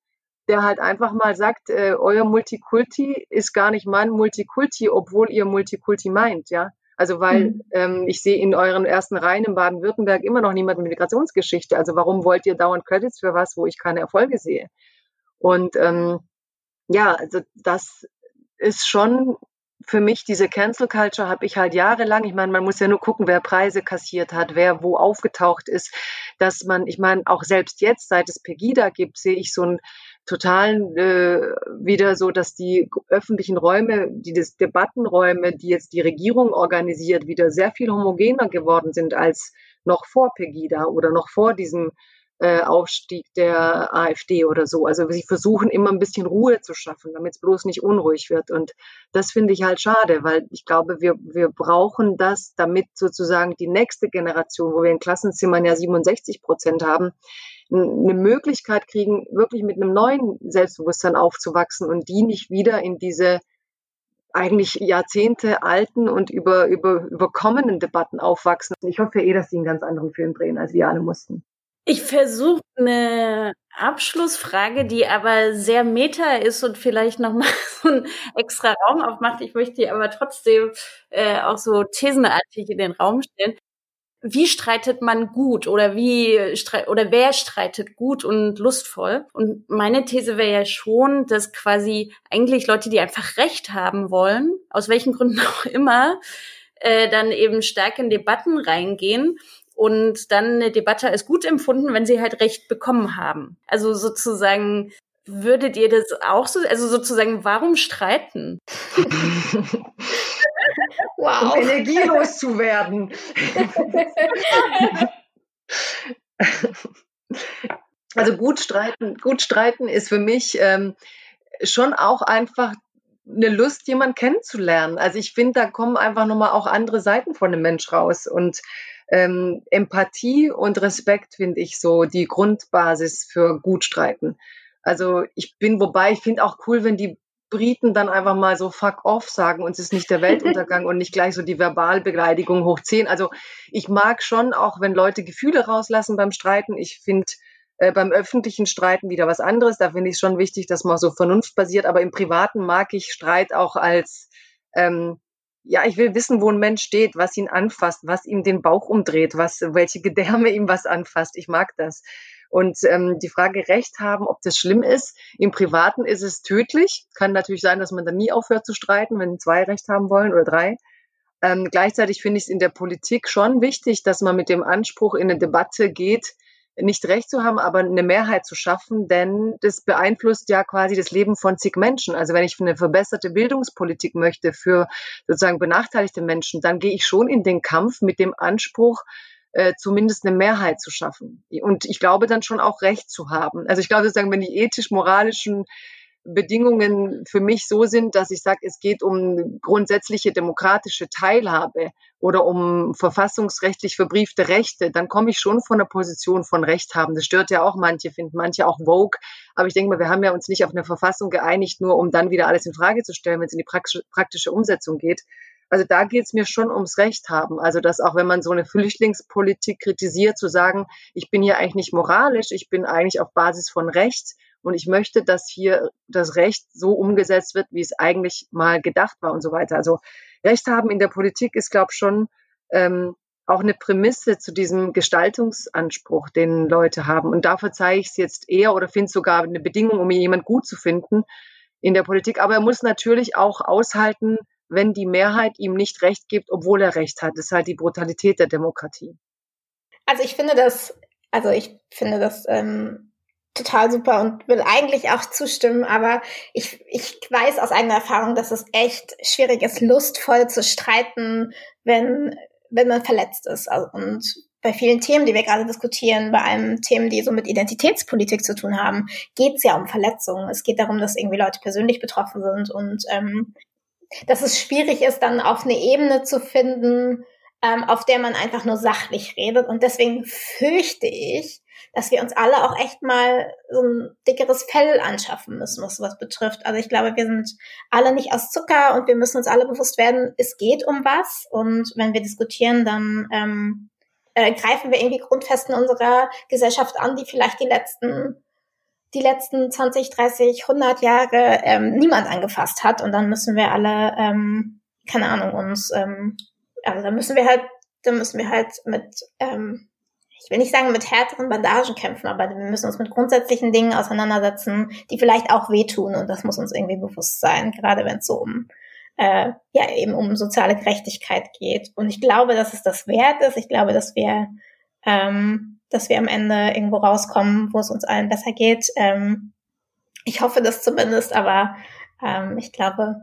der halt einfach mal sagt, äh, euer Multikulti ist gar nicht mein Multikulti, obwohl ihr Multikulti meint, ja. Also weil mhm. ähm, ich sehe in euren ersten Reihen in Baden-Württemberg immer noch niemand mit Migrationsgeschichte. Also warum wollt ihr dauernd Credits für was, wo ich keine Erfolge sehe? Und ähm, ja, also das ist schon für mich diese Cancel Culture habe ich halt jahrelang, ich meine, man muss ja nur gucken, wer Preise kassiert hat, wer wo aufgetaucht ist, dass man, ich meine, auch selbst jetzt, seit es Pegida gibt, sehe ich so ein totalen äh, wieder so, dass die öffentlichen Räume, die das Debattenräume, die jetzt die Regierung organisiert, wieder sehr viel homogener geworden sind als noch vor Pegida oder noch vor diesem äh, Aufstieg der AfD oder so. Also sie versuchen immer ein bisschen Ruhe zu schaffen, damit es bloß nicht unruhig wird. Und das finde ich halt schade, weil ich glaube, wir, wir brauchen das, damit sozusagen die nächste Generation, wo wir in Klassenzimmern ja 67 Prozent haben, eine Möglichkeit kriegen, wirklich mit einem neuen Selbstbewusstsein aufzuwachsen und die nicht wieder in diese eigentlich Jahrzehnte alten und über, über, überkommenen Debatten aufwachsen. Ich hoffe eh, dass sie einen ganz anderen Film drehen, als wir alle mussten. Ich versuche eine Abschlussfrage, die aber sehr meta ist und vielleicht nochmal [LAUGHS] so einen extra Raum aufmacht. Ich möchte die aber trotzdem äh, auch so thesenartig in den Raum stellen. Wie streitet man gut oder wie oder wer streitet gut und lustvoll? Und meine These wäre ja schon, dass quasi eigentlich Leute, die einfach Recht haben wollen, aus welchen Gründen [LAUGHS] auch immer, äh, dann eben stark in Debatten reingehen und dann eine Debatte als gut empfunden, wenn sie halt Recht bekommen haben. Also sozusagen, würdet ihr das auch so, also sozusagen, warum streiten? [LAUGHS] wow. Um energielos zu werden. [LAUGHS] also gut streiten, gut streiten ist für mich ähm, schon auch einfach eine Lust, jemanden kennenzulernen. Also ich finde, da kommen einfach nochmal auch andere Seiten von dem Mensch raus. Und ähm, Empathie und Respekt finde ich so die Grundbasis für gut streiten. Also ich bin, wobei ich finde auch cool, wenn die Briten dann einfach mal so fuck off sagen und es ist nicht der Weltuntergang [LAUGHS] und nicht gleich so die Verbalbeleidigung hochziehen. Also ich mag schon auch, wenn Leute Gefühle rauslassen beim Streiten. Ich finde äh, beim öffentlichen Streiten wieder was anderes. Da finde ich es schon wichtig, dass man so vernunftbasiert. Aber im Privaten mag ich Streit auch als ähm, ja, ich will wissen, wo ein Mensch steht, was ihn anfasst, was ihm den Bauch umdreht, was, welche Gedärme ihm was anfasst. Ich mag das. Und ähm, die Frage Recht haben, ob das schlimm ist. Im Privaten ist es tödlich. Kann natürlich sein, dass man dann nie aufhört zu streiten, wenn zwei Recht haben wollen oder drei. Ähm, gleichzeitig finde ich es in der Politik schon wichtig, dass man mit dem Anspruch in eine Debatte geht, nicht recht zu haben, aber eine Mehrheit zu schaffen, denn das beeinflusst ja quasi das Leben von zig Menschen. Also wenn ich eine verbesserte Bildungspolitik möchte für sozusagen benachteiligte Menschen, dann gehe ich schon in den Kampf mit dem Anspruch, äh, zumindest eine Mehrheit zu schaffen. Und ich glaube dann schon auch Recht zu haben. Also ich glaube sozusagen, wenn die ethisch-moralischen Bedingungen für mich so sind, dass ich sage, es geht um grundsätzliche demokratische Teilhabe oder um verfassungsrechtlich verbriefte Rechte, dann komme ich schon von der Position von Recht haben. Das stört ja auch manche, finden manche auch Vogue. Aber ich denke mal, wir haben ja uns nicht auf eine Verfassung geeinigt, nur um dann wieder alles in Frage zu stellen, wenn es in die praktische Umsetzung geht. Also da geht es mir schon ums Recht haben. Also dass auch wenn man so eine Flüchtlingspolitik kritisiert, zu sagen, ich bin hier eigentlich nicht moralisch, ich bin eigentlich auf Basis von Recht und ich möchte, dass hier das Recht so umgesetzt wird, wie es eigentlich mal gedacht war und so weiter. Also Recht haben in der Politik ist, glaube ich, schon ähm, auch eine Prämisse zu diesem Gestaltungsanspruch, den Leute haben. Und dafür zeige ich es jetzt eher oder finde sogar eine Bedingung, um jemand gut zu finden in der Politik. Aber er muss natürlich auch aushalten, wenn die Mehrheit ihm nicht recht gibt, obwohl er recht hat. Das ist halt die Brutalität der Demokratie. Also ich finde das, also ich finde das ähm, total super und will eigentlich auch zustimmen, aber ich, ich weiß aus eigener Erfahrung, dass es echt schwierig ist, lustvoll zu streiten, wenn, wenn man verletzt ist. Also, und bei vielen Themen, die wir gerade diskutieren, bei allen Themen, die so mit Identitätspolitik zu tun haben, geht es ja um Verletzungen. Es geht darum, dass irgendwie Leute persönlich betroffen sind und ähm, dass es schwierig ist, dann auf eine Ebene zu finden, ähm, auf der man einfach nur sachlich redet. Und deswegen fürchte ich, dass wir uns alle auch echt mal so ein dickeres Fell anschaffen müssen, was sowas betrifft. Also ich glaube, wir sind alle nicht aus Zucker und wir müssen uns alle bewusst werden, es geht um was. Und wenn wir diskutieren, dann ähm, äh, greifen wir irgendwie Grundfesten unserer Gesellschaft an, die vielleicht die letzten die letzten 20, 30, 100 Jahre ähm, niemand angefasst hat. Und dann müssen wir alle, ähm, keine Ahnung, uns, ähm, also dann müssen wir halt, dann müssen wir halt mit ähm, ich will nicht sagen mit härteren Bandagen kämpfen, aber wir müssen uns mit grundsätzlichen Dingen auseinandersetzen, die vielleicht auch wehtun und das muss uns irgendwie bewusst sein, gerade wenn es so um äh, ja eben um soziale Gerechtigkeit geht. Und ich glaube, dass es das wert ist. Ich glaube, dass wir ähm, dass wir am Ende irgendwo rauskommen, wo es uns allen besser geht. Ähm, ich hoffe das zumindest, aber ähm, ich glaube,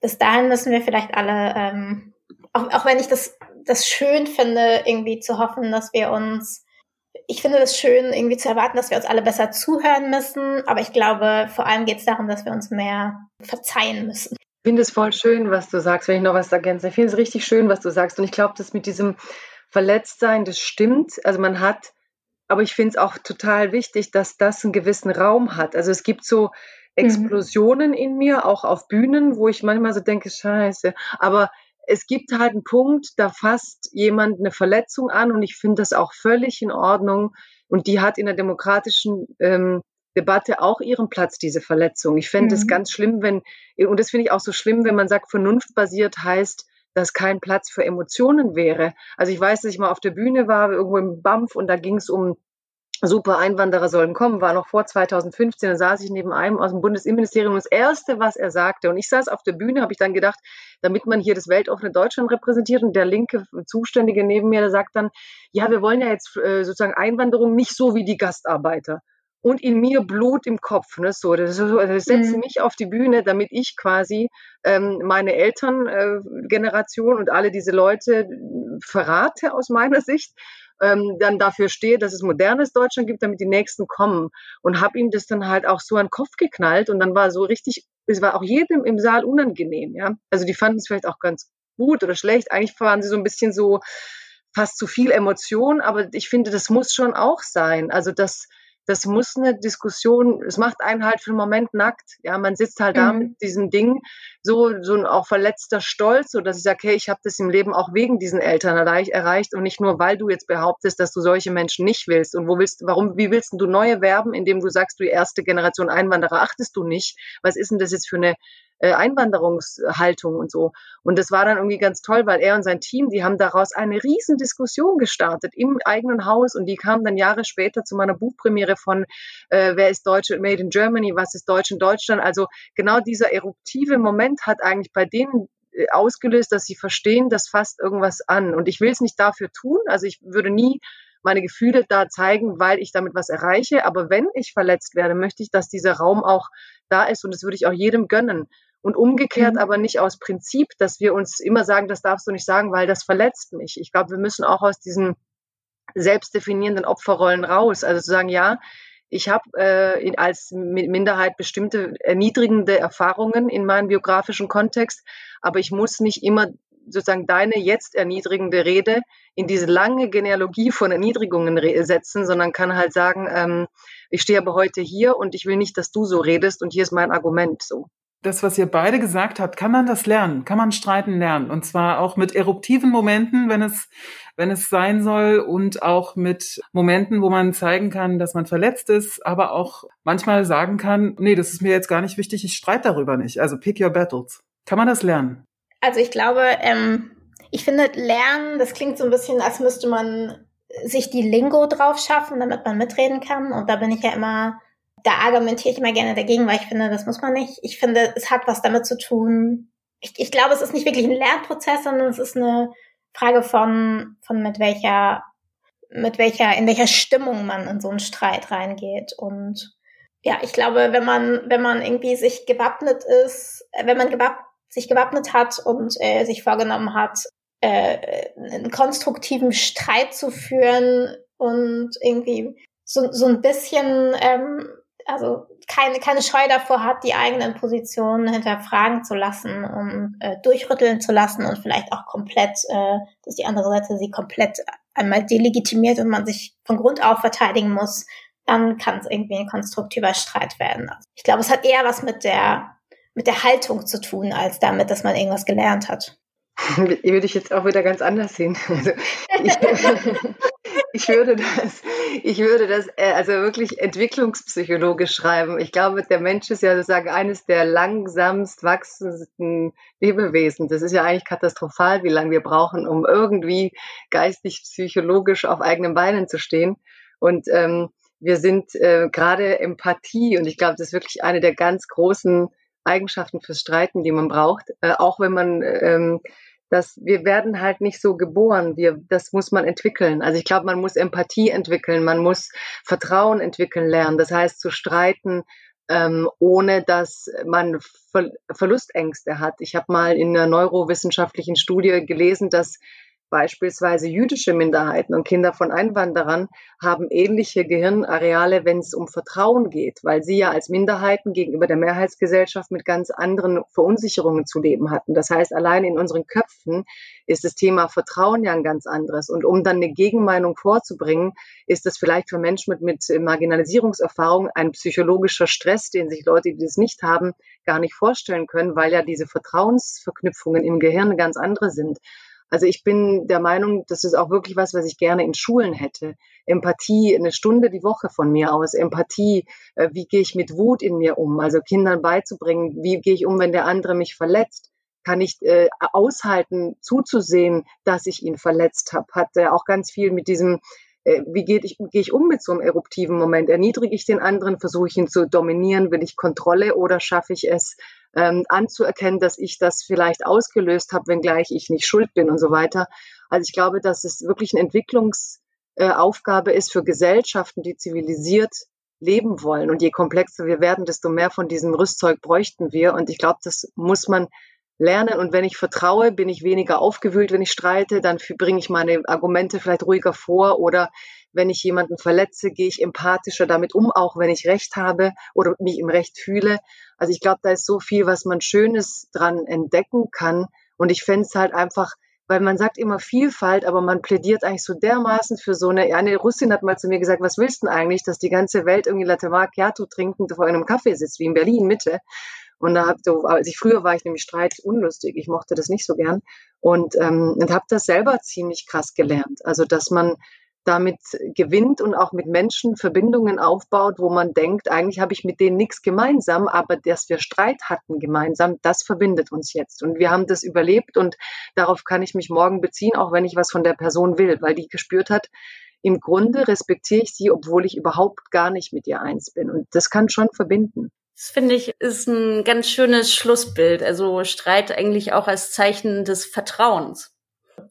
bis dahin müssen wir vielleicht alle, ähm, auch, auch wenn ich das das schön finde, irgendwie zu hoffen, dass wir uns, ich finde das schön, irgendwie zu erwarten, dass wir uns alle besser zuhören müssen. Aber ich glaube, vor allem geht es darum, dass wir uns mehr verzeihen müssen. Ich finde es voll schön, was du sagst, wenn ich noch was ergänze. Ich finde es richtig schön, was du sagst. Und ich glaube, dass mit diesem Verletztsein, das stimmt. Also man hat, aber ich finde es auch total wichtig, dass das einen gewissen Raum hat. Also es gibt so Explosionen mhm. in mir, auch auf Bühnen, wo ich manchmal so denke, scheiße. Aber es gibt halt einen Punkt, da fasst jemand eine Verletzung an und ich finde das auch völlig in Ordnung. Und die hat in der demokratischen ähm, Debatte auch ihren Platz, diese Verletzung. Ich fände es mhm. ganz schlimm, wenn, und das finde ich auch so schlimm, wenn man sagt, vernunftbasiert heißt, dass kein Platz für Emotionen wäre. Also ich weiß, dass ich mal auf der Bühne war, irgendwo im BAMF, und da ging es um super Einwanderer sollen kommen, war noch vor 2015, da saß ich neben einem aus dem Bundesinnenministerium und das Erste, was er sagte, und ich saß auf der Bühne, habe ich dann gedacht, damit man hier das weltoffene Deutschland repräsentiert und der linke Zuständige neben mir, der sagt dann, ja, wir wollen ja jetzt äh, sozusagen Einwanderung nicht so wie die Gastarbeiter. Und in mir Blut im Kopf, ne, so, das, so, das setzt mhm. mich auf die Bühne, damit ich quasi ähm, meine Elterngeneration äh, und alle diese Leute verrate aus meiner Sicht ähm, dann dafür stehe, dass es modernes Deutschland gibt, damit die Nächsten kommen. Und habe ihm das dann halt auch so an den Kopf geknallt und dann war so richtig, es war auch jedem im Saal unangenehm, ja. Also die fanden es vielleicht auch ganz gut oder schlecht. Eigentlich waren sie so ein bisschen so fast zu viel Emotion, aber ich finde, das muss schon auch sein. Also das, das muss eine Diskussion, es macht einen halt für einen Moment nackt. Ja, man sitzt halt mhm. da mit diesem Ding, so, so ein auch verletzter Stolz, so dass ich sage, hey, ich habe das im Leben auch wegen diesen Eltern erreicht und nicht nur, weil du jetzt behauptest, dass du solche Menschen nicht willst. Und wo willst, warum, wie willst du neue werben, indem du sagst, du erste Generation Einwanderer achtest du nicht? Was ist denn das jetzt für eine äh, Einwanderungshaltung und so. Und das war dann irgendwie ganz toll, weil er und sein Team, die haben daraus eine riesen Diskussion gestartet im eigenen Haus und die kam dann Jahre später zu meiner Buchpremiere von äh, Wer ist Deutsch Made in Germany, was ist Deutsch in Deutschland. Also genau dieser eruptive Moment hat eigentlich bei denen äh, ausgelöst, dass sie verstehen, das fasst irgendwas an. Und ich will es nicht dafür tun. Also ich würde nie meine Gefühle da zeigen, weil ich damit was erreiche. Aber wenn ich verletzt werde, möchte ich, dass dieser Raum auch da ist und das würde ich auch jedem gönnen. Und umgekehrt mhm. aber nicht aus Prinzip, dass wir uns immer sagen, das darfst du nicht sagen, weil das verletzt mich. Ich glaube, wir müssen auch aus diesen selbstdefinierenden Opferrollen raus. Also zu sagen, ja, ich habe äh, als Minderheit bestimmte erniedrigende Erfahrungen in meinem biografischen Kontext, aber ich muss nicht immer sozusagen deine jetzt erniedrigende Rede in diese lange Genealogie von Erniedrigungen setzen, sondern kann halt sagen, ähm, ich stehe aber heute hier und ich will nicht, dass du so redest und hier ist mein Argument so das, was ihr beide gesagt habt, kann man das lernen, kann man streiten lernen. Und zwar auch mit eruptiven Momenten, wenn es, wenn es sein soll, und auch mit Momenten, wo man zeigen kann, dass man verletzt ist, aber auch manchmal sagen kann, nee, das ist mir jetzt gar nicht wichtig, ich streite darüber nicht. Also pick your battles. Kann man das lernen? Also ich glaube, ähm, ich finde, lernen, das klingt so ein bisschen, als müsste man sich die Lingo drauf schaffen, damit man mitreden kann. Und da bin ich ja immer da argumentiere ich immer gerne dagegen, weil ich finde, das muss man nicht. Ich finde, es hat was damit zu tun. Ich, ich glaube, es ist nicht wirklich ein Lernprozess, sondern es ist eine Frage von, von mit welcher, mit welcher, in welcher Stimmung man in so einen Streit reingeht. Und ja, ich glaube, wenn man, wenn man irgendwie sich gewappnet ist, wenn man gewapp, sich gewappnet hat und äh, sich vorgenommen hat, äh, einen konstruktiven Streit zu führen und irgendwie so, so ein bisschen ähm, also keine, keine Scheu davor hat, die eigenen Positionen hinterfragen zu lassen und äh, durchrütteln zu lassen und vielleicht auch komplett, äh, dass die andere Seite sie komplett einmal delegitimiert und man sich von Grund auf verteidigen muss, dann kann es irgendwie ein konstruktiver Streit werden. Also ich glaube, es hat eher was mit der mit der Haltung zu tun, als damit, dass man irgendwas gelernt hat. [LAUGHS] Würde ich jetzt auch wieder ganz anders sehen. Also ich, [LAUGHS] ich, würde das, ich würde das äh, also wirklich entwicklungspsychologisch schreiben. Ich glaube, der Mensch ist ja sozusagen eines der langsamst wachsendsten Lebewesen. Das ist ja eigentlich katastrophal, wie lange wir brauchen, um irgendwie geistig, psychologisch auf eigenen Beinen zu stehen. Und ähm, wir sind äh, gerade Empathie und ich glaube, das ist wirklich eine der ganz großen Eigenschaften fürs Streiten, die man braucht, äh, auch wenn man ähm, dass wir werden halt nicht so geboren. Wir, das muss man entwickeln. Also ich glaube, man muss Empathie entwickeln, man muss Vertrauen entwickeln lernen. Das heißt, zu streiten, ähm, ohne dass man Ver Verlustängste hat. Ich habe mal in einer neurowissenschaftlichen Studie gelesen, dass Beispielsweise jüdische Minderheiten und Kinder von Einwanderern haben ähnliche Gehirnareale, wenn es um Vertrauen geht, weil sie ja als Minderheiten gegenüber der Mehrheitsgesellschaft mit ganz anderen Verunsicherungen zu leben hatten. Das heißt, allein in unseren Köpfen ist das Thema Vertrauen ja ein ganz anderes. Und um dann eine Gegenmeinung vorzubringen, ist das vielleicht für Menschen mit, mit Marginalisierungserfahrung ein psychologischer Stress, den sich Leute, die das nicht haben, gar nicht vorstellen können, weil ja diese Vertrauensverknüpfungen im Gehirn ganz andere sind. Also ich bin der Meinung, das ist auch wirklich was, was ich gerne in Schulen hätte. Empathie, eine Stunde die Woche von mir aus. Empathie, äh, wie gehe ich mit Wut in mir um? Also Kindern beizubringen, wie gehe ich um, wenn der andere mich verletzt? Kann ich äh, aushalten, zuzusehen, dass ich ihn verletzt habe? Hat er auch ganz viel mit diesem äh, wie gehe ich, gehe ich um mit so einem eruptiven Moment? Erniedrige ich den anderen? Versuche ich ihn zu dominieren? Will ich Kontrolle oder schaffe ich es, ähm, anzuerkennen, dass ich das vielleicht ausgelöst habe, wenngleich ich nicht schuld bin und so weiter? Also ich glaube, dass es wirklich eine Entwicklungsaufgabe äh, ist für Gesellschaften, die zivilisiert leben wollen. Und je komplexer wir werden, desto mehr von diesem Rüstzeug bräuchten wir. Und ich glaube, das muss man lernen. Und wenn ich vertraue, bin ich weniger aufgewühlt, wenn ich streite, dann bringe ich meine Argumente vielleicht ruhiger vor oder wenn ich jemanden verletze, gehe ich empathischer damit um, auch wenn ich Recht habe oder mich im Recht fühle. Also ich glaube, da ist so viel, was man Schönes dran entdecken kann. Und ich fände es halt einfach, weil man sagt immer Vielfalt, aber man plädiert eigentlich so dermaßen für so eine, eine Russin hat mal zu mir gesagt, was willst du denn eigentlich, dass die ganze Welt irgendwie Latte Macchiato trinkend vor einem Kaffee sitzt, wie in Berlin Mitte. Und da hab so, als ich früher war ich nämlich Streit unlustig. Ich mochte das nicht so gern und ähm, und habe das selber ziemlich krass gelernt. Also dass man damit gewinnt und auch mit Menschen Verbindungen aufbaut, wo man denkt, eigentlich habe ich mit denen nichts gemeinsam, aber dass wir Streit hatten gemeinsam, das verbindet uns jetzt. Und wir haben das überlebt und darauf kann ich mich morgen beziehen, auch wenn ich was von der Person will, weil die gespürt hat, im Grunde respektiere ich sie, obwohl ich überhaupt gar nicht mit ihr eins bin. Und das kann schon verbinden. Das finde ich ist ein ganz schönes Schlussbild. Also Streit eigentlich auch als Zeichen des Vertrauens.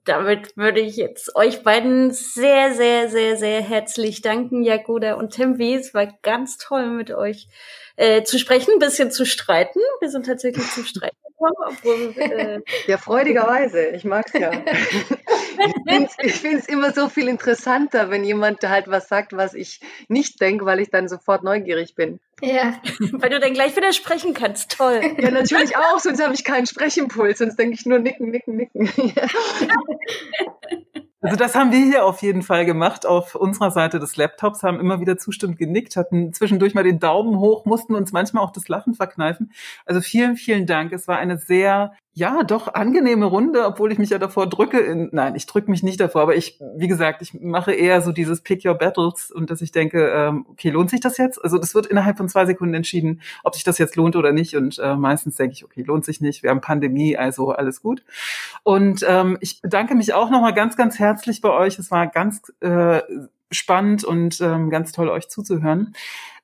Damit würde ich jetzt euch beiden sehr, sehr, sehr, sehr herzlich danken, Jagoda und Tembi. Es war ganz toll mit euch äh, zu sprechen, ein bisschen zu streiten. Wir sind tatsächlich zum Streiten gekommen, obwohl äh, [LAUGHS] Ja, freudigerweise. Ich mag's ja. [LAUGHS] ich finde es immer so viel interessanter, wenn jemand halt was sagt, was ich nicht denke, weil ich dann sofort neugierig bin. Ja. Weil du dann gleich widersprechen kannst. Toll. [LAUGHS] Ja, natürlich auch, sonst habe ich keinen Sprechimpuls, sonst denke ich nur nicken, nicken, nicken. [LAUGHS] Also das haben wir hier auf jeden Fall gemacht. Auf unserer Seite des Laptops haben immer wieder zustimmend genickt, hatten zwischendurch mal den Daumen hoch, mussten uns manchmal auch das Lachen verkneifen. Also vielen, vielen Dank. Es war eine sehr ja, doch angenehme Runde, obwohl ich mich ja davor drücke. In, nein, ich drücke mich nicht davor, aber ich, wie gesagt, ich mache eher so dieses Pick Your Battles und dass ich denke, ähm, okay, lohnt sich das jetzt? Also das wird innerhalb von zwei Sekunden entschieden, ob sich das jetzt lohnt oder nicht. Und äh, meistens denke ich, okay, lohnt sich nicht. Wir haben Pandemie, also alles gut. Und ähm, ich bedanke mich auch nochmal ganz, ganz herzlich bei euch. Es war ganz äh, spannend und ähm, ganz toll, euch zuzuhören.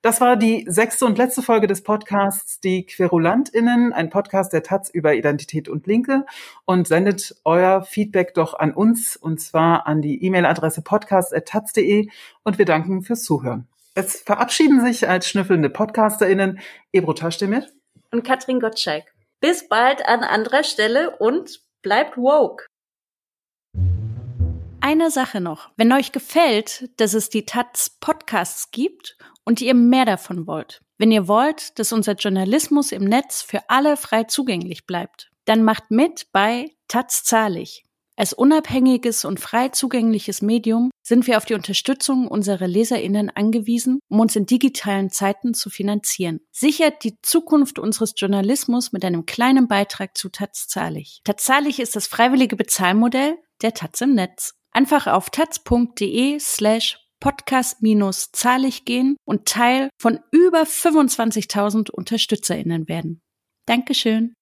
Das war die sechste und letzte Folge des Podcasts Die QuerulantInnen, ein Podcast der Taz über Identität und Linke und sendet euer Feedback doch an uns und zwar an die E-Mail-Adresse podcast.taz.de und wir danken fürs Zuhören. Es verabschieden sich als schnüffelnde PodcasterInnen Ebro Taschdemir und Katrin Gottschalk. Bis bald an anderer Stelle und bleibt woke. Eine Sache noch. Wenn euch gefällt, dass es die Taz Podcasts gibt und ihr mehr davon wollt, wenn ihr wollt, dass unser Journalismus im Netz für alle frei zugänglich bleibt, dann macht mit bei Taz Zahlig. Als unabhängiges und frei zugängliches Medium sind wir auf die Unterstützung unserer Leserinnen angewiesen, um uns in digitalen Zeiten zu finanzieren. Sichert die Zukunft unseres Journalismus mit einem kleinen Beitrag zu. Taz Zahlig ist das freiwillige Bezahlmodell der Taz im Netz. Einfach auf taz.de slash podcast-zahlig gehen und Teil von über 25.000 UnterstützerInnen werden. Dankeschön.